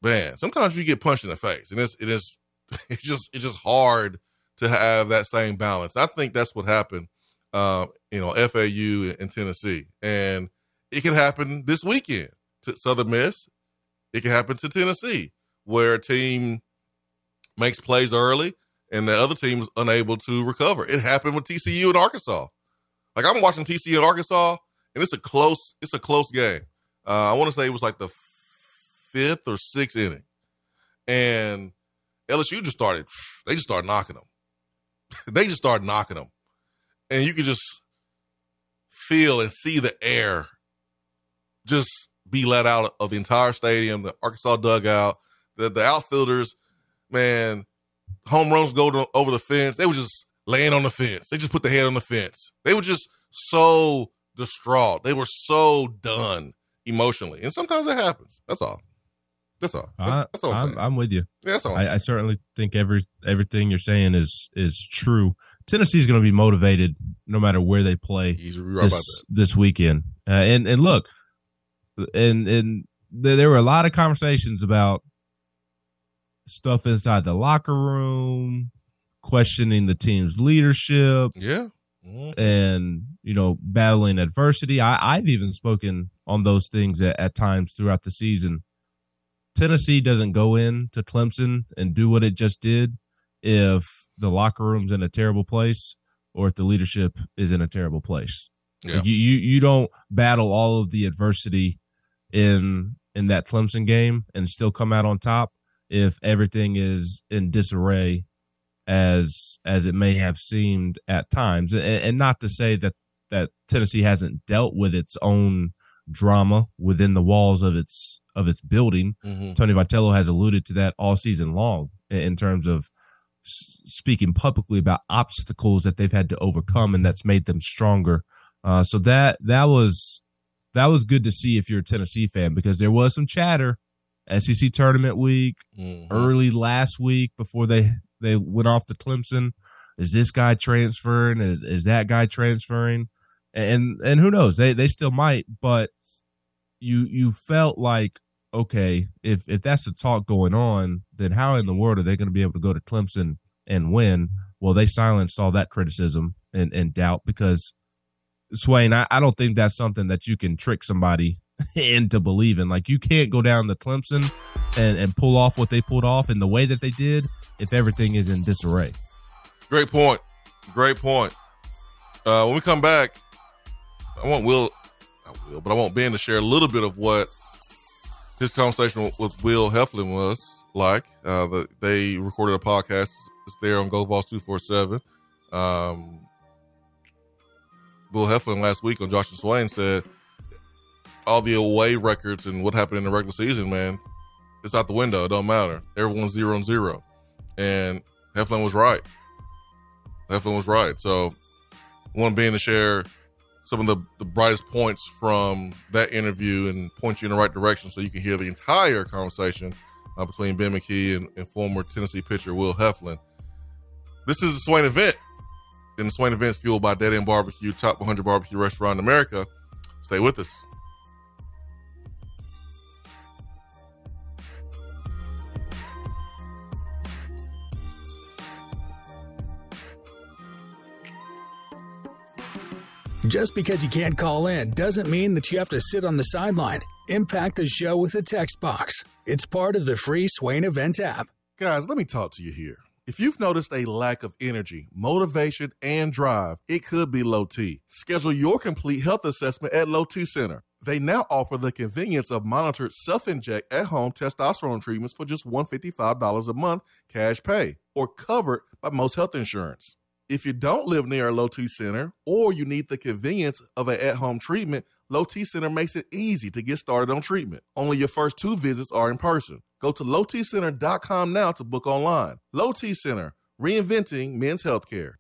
man, sometimes you get punched in the face, and it's it is it's just it's just hard to have that same balance. I think that's what happened, uh, you know, FAU in Tennessee, and it can happen this weekend to Southern Miss. It can happen to Tennessee, where a team makes plays early and the other team is unable to recover. It happened with TCU and Arkansas. Like I'm watching TCU and Arkansas, and it's a close, it's a close game. Uh, I want to say it was like the fifth or sixth inning, and LSU just started. They just started knocking them. they just started knocking them, and you could just feel and see the air just be let out of the entire stadium, the Arkansas dugout, the the outfielders, man, home runs go to, over the fence. They were just laying on the fence. They just put the head on the fence. They were just so distraught. They were so done emotionally, and sometimes it happens. That's all. That's all. That's all I'm, I'm, I'm, with you. Yeah, that's all. I, I, certainly think every everything you're saying is is true. Tennessee's going to be motivated no matter where they play right this, this weekend. Uh, and and look, and and there were a lot of conversations about stuff inside the locker room, questioning the team's leadership. Yeah. Mm-hmm. And, you know, battling adversity. I, I've even spoken on those things at, at times throughout the season. Tennessee doesn't go in to Clemson and do what it just did if the locker room's in a terrible place or if the leadership is in a terrible place. Yeah. Like you, you you don't battle all of the adversity in in that Clemson game and still come out on top if everything is in disarray as as it may have seemed at times and, and not to say that that Tennessee hasn't dealt with its own drama within the walls of its of its building. Mm-hmm. Tony Vitello has alluded to that all season long in terms of speaking publicly about obstacles that they've had to overcome and that's made them stronger. Uh, so that that was that was good to see if you're a Tennessee fan because there was some chatter SEC tournament week, mm-hmm. early last week before they they went off to Clemson. Is this guy transferring? Is is that guy transferring? And and who knows? They they still might, but you you felt like okay, if if that's the talk going on, then how in the world are they going to be able to go to Clemson and win? Well, they silenced all that criticism and, and doubt because Swain, I, I don't think that's something that you can trick somebody into believing. Like you can't go down to Clemson and, and pull off what they pulled off in the way that they did if everything is in disarray. Great point. Great point. Uh, when we come back, I want Will, not Will, but I want Ben to share a little bit of what his conversation with Will Heflin was like. Uh, the, they recorded a podcast. It's there on GoVols two four seven. Um, Will Heflin last week on Josh and Swain said all the away records and what happened in the regular season, man, it's out the window. It don't matter. Everyone's zero and zero. And Heflin was right. Heflin was right. So I want Ben to share some of the, the brightest points from that interview and point you in the right direction so you can hear the entire conversation uh, between Ben McKee and, and, former Tennessee pitcher Will Heflin. This is a Swain event, and the Swain event is fueled by Dead End Barbecue, top 100 barbecue restaurant in America. Stay with us. Just because you can't call in doesn't mean that you have to sit on the sideline. Impact the show with a text box. It's part of the free Swain Event app. Guys, let me talk to you here. If you've noticed a lack of energy, motivation, and drive, it could be low T. Schedule your complete health assessment at Low T Center. They now offer the convenience of monitored self inject at home testosterone treatments for just $155 a month cash pay or covered by most health insurance. If you don't live near a low T center or you need the convenience of an at home treatment, Low T Center makes it easy to get started on treatment. Only your first two visits are in person. Go to lowtcenter.com now to book online. Low T Center, reinventing men's healthcare.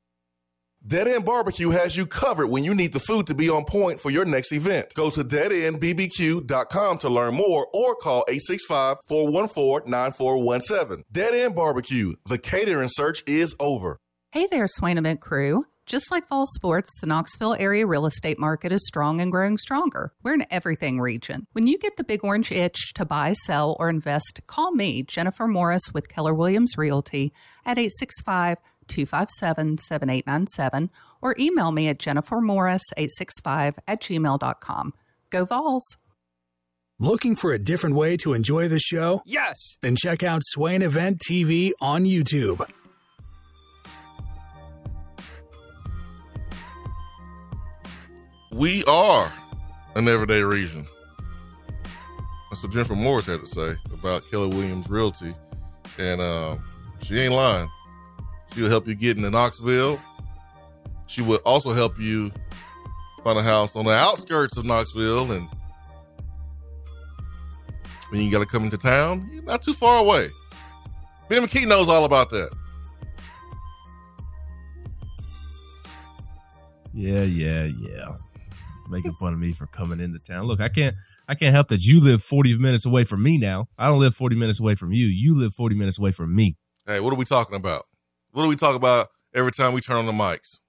Dead End Barbecue has you covered when you need the food to be on point for your next event. Go to deadendbbq.com to learn more or call 865 414 9417. Dead End Barbecue, the catering search is over. Hey there, Swain Event crew. Just like fall sports, the Knoxville area real estate market is strong and growing stronger. We're an everything region. When you get the big orange itch to buy, sell, or invest, call me, Jennifer Morris with Keller Williams Realty at 865 257 7897 or email me at jennifermorris865 at gmail.com. Go Vols! Looking for a different way to enjoy the show? Yes! Then check out Swain Event TV on YouTube. We are an everyday region. That's what Jennifer Morris had to say about Keller Williams Realty. And um, she ain't lying. She will help you get into Knoxville. She will also help you find a house on the outskirts of Knoxville. And when you got to come into town, you're not too far away. Ben McKee knows all about that. Yeah, yeah, yeah making fun of me for coming into town. Look, I can't I can't help that you live 40 minutes away from me now. I don't live 40 minutes away from you. You live 40 minutes away from me. Hey, what are we talking about? What do we talk about every time we turn on the mics?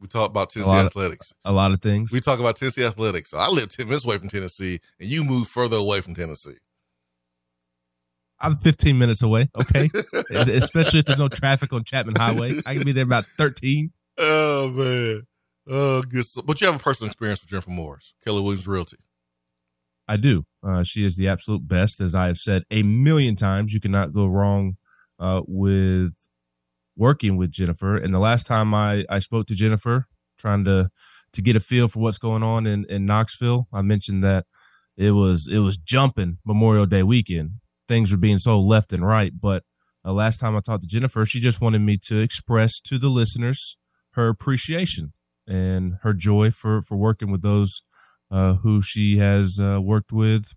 We talk about Tennessee athletics. Of, a lot of things. We talk about Tennessee athletics. I live 10 minutes away from Tennessee, and you move further away from Tennessee. I'm 15 minutes away. Okay, especially if there's no traffic on Chapman Highway. I can be there about 13. Oh man, Oh, good. But you have a personal experience with Jennifer Morris, Keller Williams Realty. I do. Uh, she is the absolute best, as I have said a million times. You cannot go wrong uh, with working with Jennifer. And the last time I, I spoke to Jennifer, trying to to get a feel for what's going on in, in Knoxville, I mentioned that it was it was jumping Memorial Day weekend. Things were being so left and right. But uh, last time I talked to Jennifer, she just wanted me to express to the listeners her appreciation and her joy for for working with those uh, who she has uh, worked with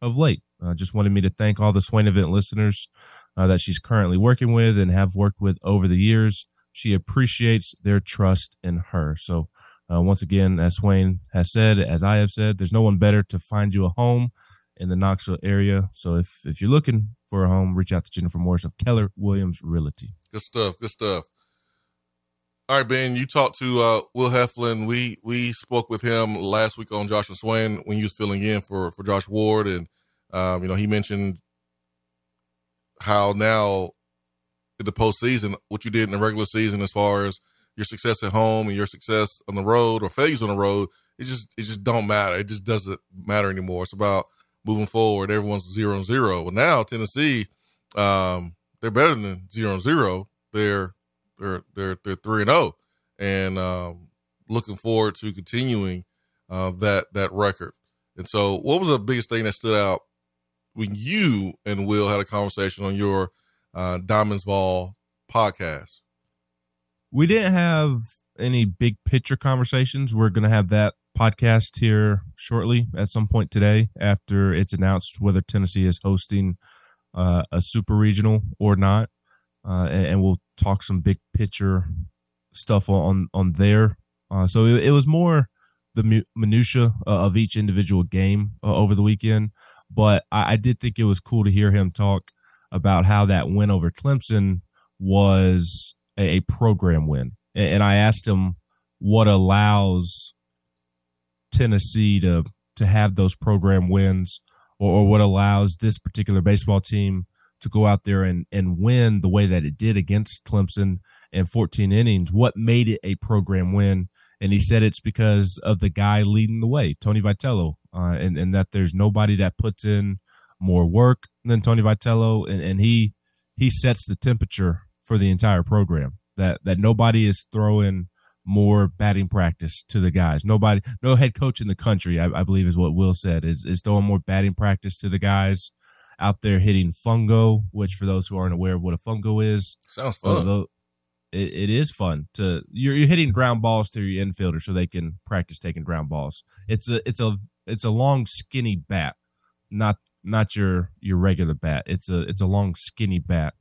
of late. Uh, just wanted me to thank all the Swain event listeners uh, that she's currently working with and have worked with over the years. She appreciates their trust in her. So, uh, once again, as Swain has said, as I have said, there's no one better to find you a home in the Knoxville area. So, if if you're looking for a home, reach out to Jennifer Morris of Keller Williams Realty. Good stuff. Good stuff. All right, Ben, you talked to uh, Will Heflin. We we spoke with him last week on Josh and Swain when he was filling in for for Josh Ward, and um, you know he mentioned how now in the postseason, what you did in the regular season, as far as your success at home and your success on the road or failures on the road, it just it just don't matter. It just doesn't matter anymore. It's about moving forward. Everyone's zero and zero. Well, now Tennessee, um, they're better than zero and zero. They're they're they're they're three and zero, oh, and um, looking forward to continuing uh, that that record. And so, what was the biggest thing that stood out when you and Will had a conversation on your uh, Diamonds Ball podcast? We didn't have any big picture conversations. We're going to have that podcast here shortly at some point today after it's announced whether Tennessee is hosting uh, a super regional or not uh, and, and, we'll talk some big picture stuff on on there. Uh, so it, it, was more the minutia uh, of each individual game uh, over the weekend. But I, I, did think it was cool to hear him talk about how that win over Clemson was a, program win. And, and I asked him what allows Tennessee to to have those program wins, or, or what allows this particular baseball team to go out there and, and win the way that it did against Clemson in 14 innings. What made it a program win? And he said it's because of the guy leading the way, Tony Vitello, uh, and, and that there's nobody that puts in more work than Tony Vitello. And, and he, he sets the temperature for the entire program that, that nobody is throwing more batting practice to the guys. Nobody, no head coach in the country, I, I believe is what Will said, is, is throwing more batting practice to the guys out there hitting fungo, which for those who aren't aware of what a fungo is, sounds fun. It, it is fun to you're, you're hitting ground balls to your infielder so they can practice taking ground balls. It's a it's a it's a long skinny bat, not not your your regular bat. It's a it's a long skinny bat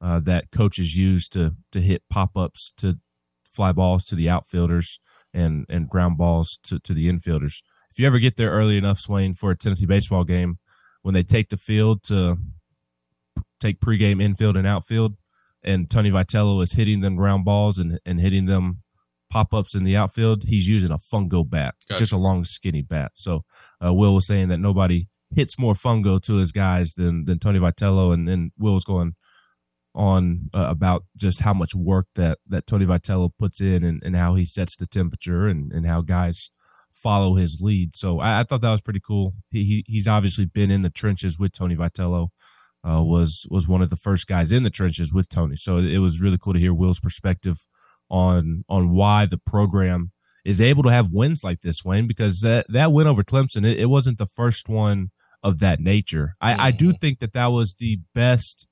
uh, that coaches use to to hit pop ups to fly balls to the outfielders and and ground balls to to the infielders. If you ever get there early enough, Swain, for a Tennessee baseball game, when they take the field to take pregame infield and outfield, and Tony Vitello is hitting them ground balls and, and hitting them pop ups in the outfield, he's using a fungo bat, gotcha. just a long, skinny bat. So uh, Will was saying that nobody hits more fungo to his guys than than Tony Vitello, and then Will was going on uh, about just how much work that that Tony Vitello puts in and, and how he sets the temperature and, and how guys follow his lead. So I, I thought that was pretty cool. He, he, he's obviously been in the trenches with Tony Vitello. Uh, was was one of the first guys in the trenches with Tony. So it was really cool to hear Will's perspective on on why the program is able to have wins like this, Swain, because that that win over Clemson, it, it wasn't the first one of that nature. I. I do think that that was the best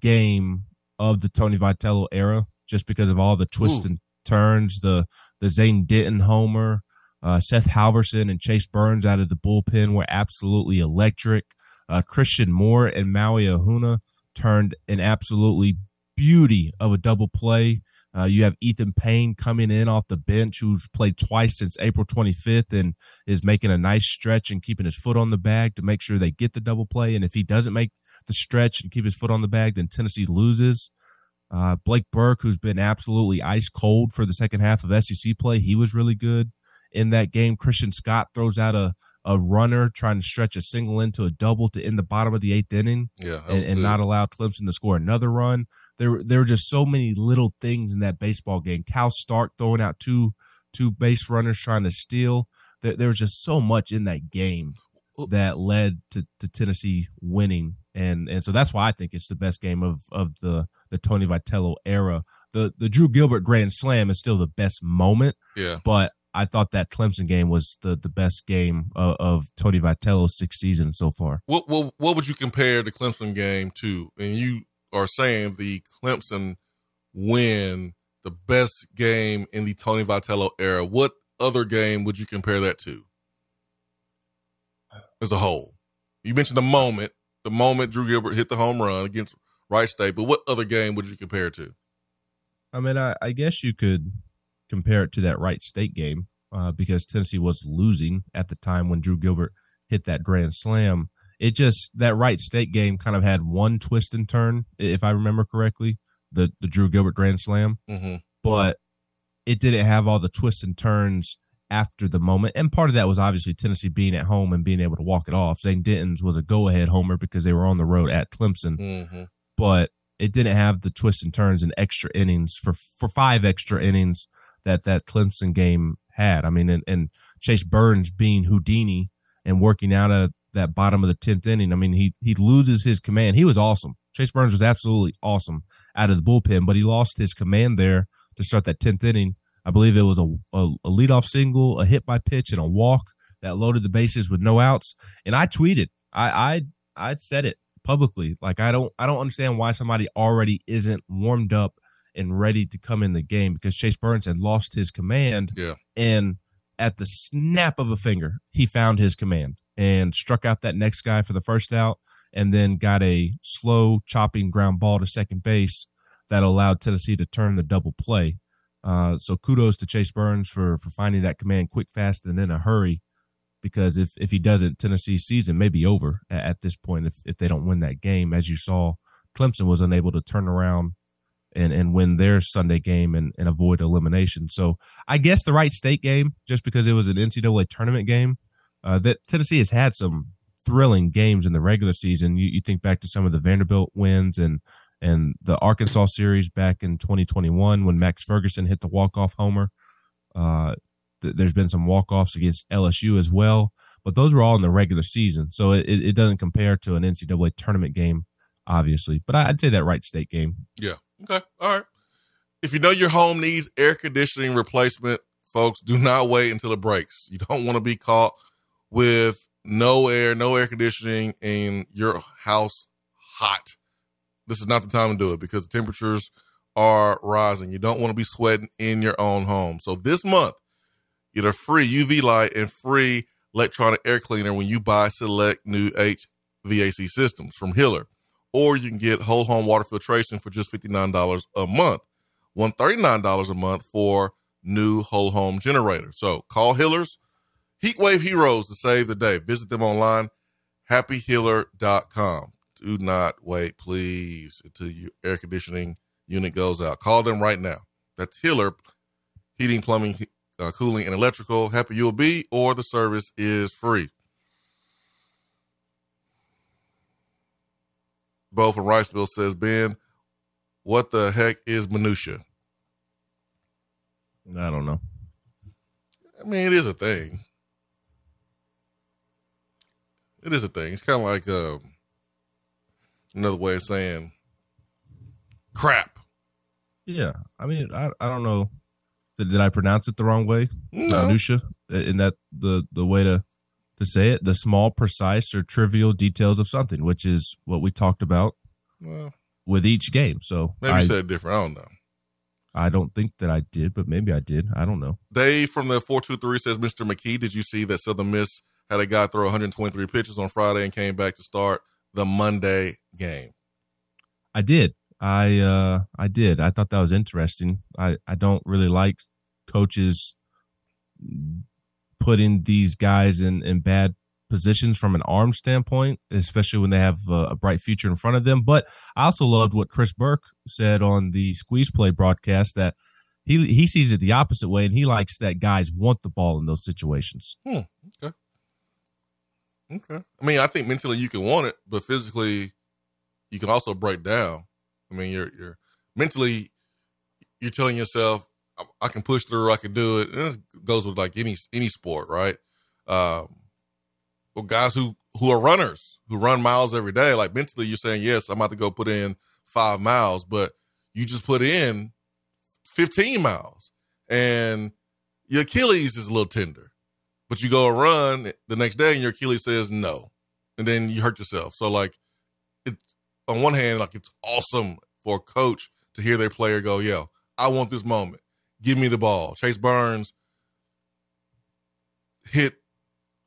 game of the Tony Vitello era, just because of all the twists Ooh. and turns, the the Zane Denton homer, uh, Seth Halverson and Chase Burns out of the bullpen were absolutely electric. Uh, Christian Moore and Maui Ahuna turned an absolutely beauty of a double play. Uh, you have Ethan Payne coming in off the bench, who's played twice since April 25th and is making a nice stretch and keeping his foot on the bag to make sure they get the double play. And if he doesn't make the stretch and keep his foot on the bag, then Tennessee loses. Uh, Blake Burke, who's been absolutely ice cold for the second half of SEC play, he was really good in that game. Christian Scott throws out a, a runner trying to stretch a single into a double to end the bottom of the eighth inning yeah, and, and not allow Clemson to score another run. There, there were just so many little things in that baseball game. Cal Stark throwing out two two base runners trying to steal. There, there was just so much in that game that led to, to Tennessee winning, and and so that's why I think it's the best game of of the the Tony Vitello era. The the Drew Gilbert Grand Slam is still the best moment, yeah. But I thought that Clemson game was the, the best game of, of Tony Vitello's six seasons so far. What, what what would you compare the Clemson game to? And you are saying the Clemson win the best game in the Tony Vitello era. What other game would you compare that to as a whole? You mentioned the moment, the moment Drew Gilbert hit the home run against Wright State, but what other game would you compare it to? I mean, I, I guess you could compare it to that Wright State game uh, because Tennessee was losing at the time when Drew Gilbert hit that grand slam. It just that Wright State game kind of had one twist and turn, if I remember correctly, the the Drew Gilbert grand slam, mm-hmm. but it didn't have all the twists and turns after the moment. And part of that was obviously Tennessee being at home and being able to walk it off. Zane Denton's was a go ahead homer because they were on the road at Clemson, mm-hmm. but it didn't have the twists and turns and extra innings for for five extra innings that that Clemson game had. I mean, and, and Chase Burns being Houdini and working out of that bottom of the tenth inning. I mean, he he loses his command. He was awesome. Chase Burns was absolutely awesome out of the bullpen, but he lost his command there to start that tenth inning. I believe it was a, a, a leadoff single, a hit by pitch, and a walk that loaded the bases with no outs. And I tweeted, I I I said it publicly. Like I don't I don't understand why somebody already isn't warmed up and ready to come in the game because Chase Burns had lost his command. Yeah. And at the snap of a finger, he found his command and struck out that next guy for the first out and then got a slow chopping ground ball to second base that allowed Tennessee to turn the double play. Uh, so kudos to Chase Burns for for finding that command quick, fast, and in a hurry. Because if if he doesn't, Tennessee's season may be over at, at this point if if they don't win that game. As you saw, Clemson was unable to turn around and and win their Sunday game and, and avoid elimination. So I guess the Wright State game, just because it was an NCAA tournament game, uh, that Tennessee has had some thrilling games in the regular season. You, you think back to some of the Vanderbilt wins and and the Arkansas series back in 2021 when Max Ferguson hit the walk off homer. Uh, th- there's been some walk offs against LSU as well, but those were all in the regular season, so it, it doesn't compare to an NCAA tournament game, obviously. But I'd say that Wright State game. Yeah. Okay. All right. If you know your home needs air conditioning replacement, folks, do not wait until it breaks. You don't want to be caught with no air, no air conditioning, and your house hot this is not the time to do it because the temperatures are rising. You don't want to be sweating in your own home. So this month, get a free UV light and free electronic air cleaner when you buy select new HVAC systems from Hiller. Or you can get whole home water filtration for just $59 a month. $139 a month for new whole home generator. So call Hiller's Heatwave Heroes to save the day. Visit them online, happyhiller.com do not wait, please, until your air conditioning unit goes out. Call them right now. That's Hiller Heating, Plumbing, uh, Cooling, and Electrical. Happy you'll be, or the service is free. Bo from Riceville says, Ben, what the heck is minutia? I don't know. I mean, it is a thing. It is a thing. It's kind of like um, another way of saying crap. Yeah, I mean, I I don't know. Did, did I pronounce it the wrong way? No. Minutia, in that the the way to to say it, the small, precise, or trivial details of something, which is what we talked about Well, with each game. So maybe I, you said it different. I don't know. I don't think that I did, but maybe I did. I don't know. Dave from the 423 says, Mr. McKee, did you see that Southern Miss had a guy throw 123 pitches on Friday and came back to start the Monday game? I did. I uh I did. I thought that was interesting. I I don't really like coaches putting these guys in in bad positions from an arm standpoint, especially when they have a, a bright future in front of them. But I also loved what Chris Burke said on the Squeeze Play broadcast that he he sees it the opposite way, and he likes that guys want the ball in those situations. Hmm. Okay. Okay. I mean, I think mentally you can want it, but physically you can also break down. I mean, you're you're mentally you're telling yourself I, can push through, I can do it. And it goes with like any any sport, right? Um, well, guys who who are runners who run miles every day, like mentally you're saying, yes, I'm about to go put in five miles, but you just put in 15 miles, and your Achilles is a little tender but you go run the next day and your Achilles says no, and then you hurt yourself. So like, it on one hand, like it's awesome for a coach to hear their player go, "Yo, I want this moment. Give me the ball." Chase Burns hit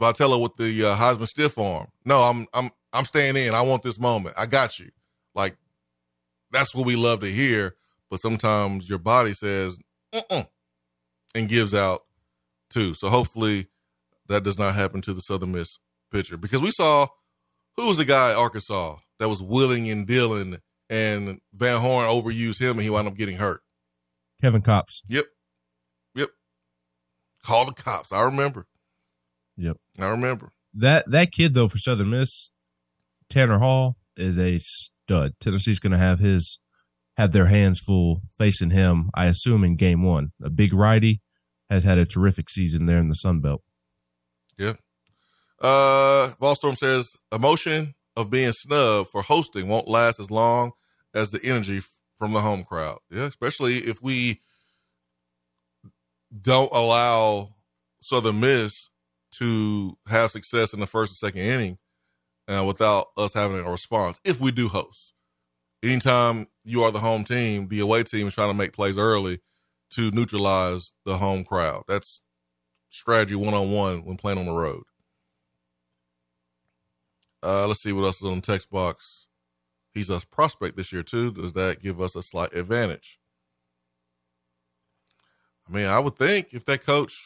Vitello with the uh, Heisman stiff arm. No, I'm I'm I'm staying in. I want this moment. I got you. Like that's what we love to hear. But sometimes your body says Mm-mm, and gives out too. So hopefully that does not happen to the Southern Miss pitcher because we saw who was the guy Arkansas that was willing and dealing, and Van Horn overused him and he wound up getting hurt. Kevin Kopps. Yep, yep. Call the cops. I remember. Yep. I remember. That that kid though for Southern Miss, Tanner Hall is a stud. Tennessee's going to have his have their hands full facing him. I assume in game one. A big righty has had a terrific season there in the Sun Belt. Yeah. Uh, Volstorm says emotion of being snubbed for hosting won't last as long as the energy from the home crowd. Yeah, especially if we don't allow Southern Miss to have success in the first and second inning uh, without us having a response. If we do host, anytime you are the home team, the away team is trying to make plays early to neutralize the home crowd. That's strategy one on one when playing on the road. Uh, let's see what else is on the text box. He's a prospect this year too. Does that give us a slight advantage? I mean, I would think if that coach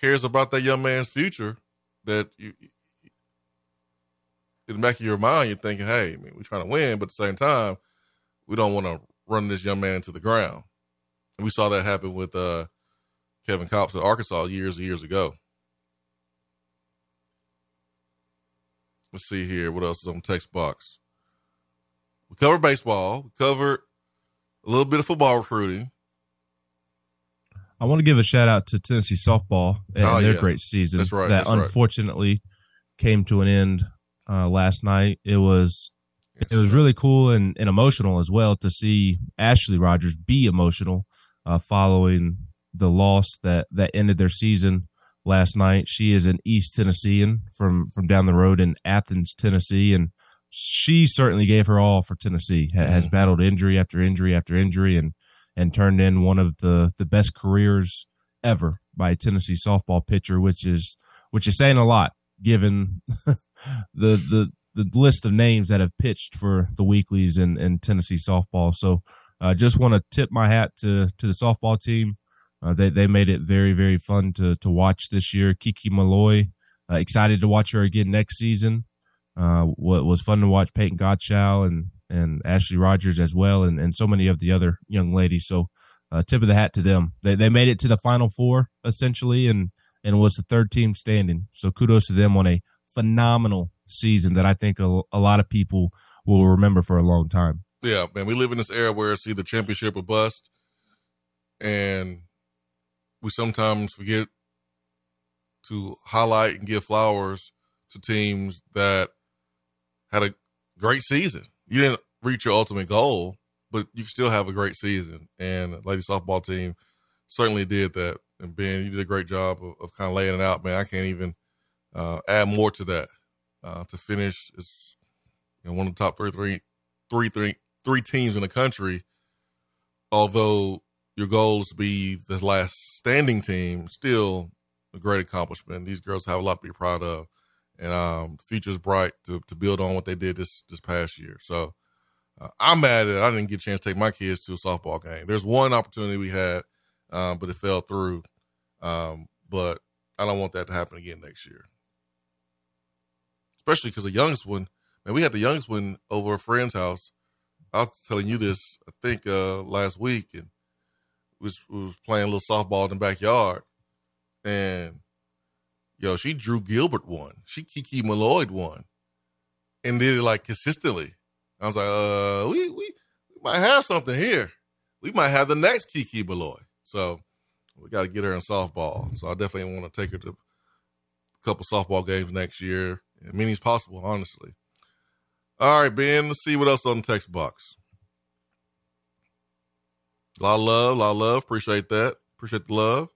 cares about that young man's future, that you in the back of your mind, you're thinking, hey, I mean, we're trying to win, but at the same time, we don't want to run this young man into the ground. And we saw that happen with uh, Kevin Kopps at Arkansas years and years ago. Let's see here. What else is on text box? We covered baseball. We covered a little bit of football recruiting. I want to give a shout out to Tennessee softball and Oh, their yeah. great season. That's right, That that's right. unfortunately came to an end uh, last night. It was it was really cool and, and emotional as well to see Ashley Rogers be emotional uh, following the loss that that ended their season last night. She is an East Tennessean from from down the road in Athens, Tennessee, and she certainly gave her all for Tennessee. Ha- Has Mhm. battled injury after injury after injury, and and turned in one of the the best careers ever by a Tennessee softball pitcher, which is which is saying a lot given the the the list of names that have pitched for the weeklies and and Tennessee softball. So uh, just want to tip my hat to to the softball team. Uh, they they made it very very fun to to watch this year. Kiki Malloy, uh, excited to watch her again next season. Uh, what was fun to watch Payton Gottshall and and Ashley Rogers as well, and and so many of the other young ladies. So uh, tip of the hat to them. They they made it to the final four essentially, and and was the third team standing. So kudos to them on a phenomenal season that I think a, a lot of people will remember for a long time. Yeah, man, we live in this era where it's either championship or bust, and we sometimes forget to highlight and give flowers to teams that had a great season. You didn't reach your ultimate goal, but you still have a great season. And lady softball team certainly did that. And Ben, you did a great job of, of kind of laying it out, man. I can't even uh, add more to that. Uh, to finish, it's you know, one of the top three, three, three, three, three teams in the country. Although your goal is to be the last standing team, still a great accomplishment. These girls have a lot to be proud of, and um, future's bright to, to build on what they did this this past year. So uh, I'm mad that I didn't get a chance to take my kids to a softball game. There's one opportunity we had, um, but it fell through. Um, but I don't want that to happen again next year, especially because the youngest one, man, we had the youngest one over a friend's house. I was telling you this, I think, uh, last week, and was was playing a little softball in the backyard, and yo, she Drew Gilbert won, she Kiki Malloy won, and did it like consistently. I was like, uh, we we, we might have something here. We might have the next Kiki Malloy. So we got to get her in softball. So I definitely want to take her to a couple softball games next year, as many as possible, honestly. All right, Ben, let's see what else on the text box. A lot of love, a lot of love. Appreciate that. Appreciate the love.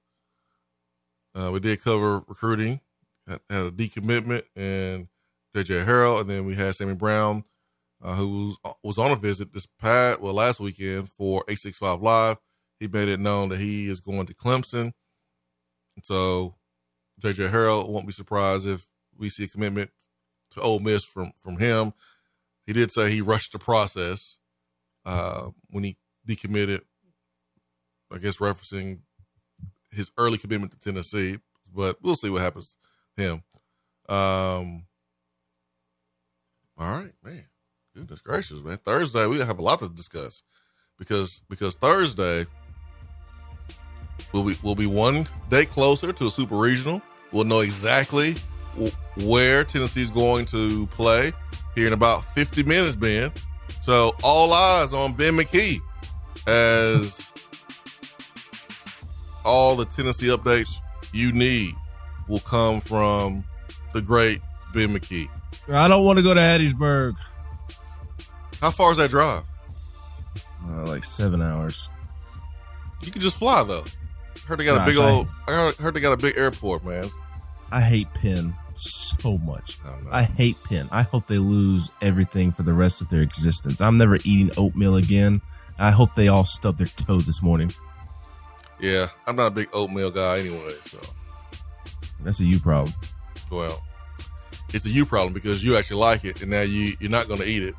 Uh, we did cover recruiting, had, a decommitment and JJ Harrell, and then we had Sammy Brown, uh, who was, was on a visit this past, well, last weekend for 865 Live. He made it known that he is going to Clemson. So JJ Harrell won't be surprised if we see a commitment to Ole Miss from from him. He did say he rushed the process uh, when he decommitted. I guess referencing his early commitment to Tennessee, but we'll see what happens to him. Um, all right, man. Goodness gracious, man. Thursday we have a lot to discuss because because Thursday we'll be we'll be one day closer to a super regional. We'll know exactly where Tennessee's going to play here in about 50 minutes, Ben. So all eyes on Ben McKee as all the Tennessee updates you need will come from the great Ben McKee. I don't want to go to Hattiesburg. How far is that drive? Uh, like seven hours. You can just fly though. Heard they got a big I- old. I heard- heard they got a big airport, man. I hate Penn so much. I. I hate Penn. I hope they lose everything for the rest of their existence. I'm never eating oatmeal again. I hope they all stub their toe this morning. Yeah, I'm not a big oatmeal guy anyway. So, That's a you problem. well, it's a you problem because you actually like it, and now you you're not going to eat it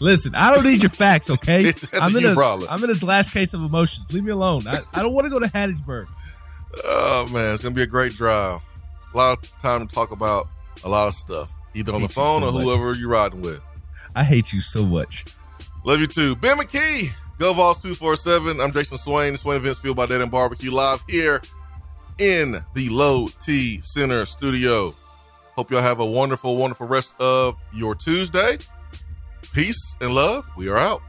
Listen, I don't need your facts, okay? It's- that's a I'm in you a problem. am in a glass case of emotions. Leave me alone. I, I don't want to go to Hattiesburg. Oh man, it's gonna be a great drive. A lot of time to talk about a lot of stuff, either on the phone so or much. whoever you're riding with. I hate you so much. Love you too. Ben McKee, Go Vols 247. I'm Jason Swain, Swain Events Fueled by Dead End Barbecue live here in the Low T Center studio. Hope y'all have a wonderful, wonderful rest of your Tuesday. Peace and love. We are out.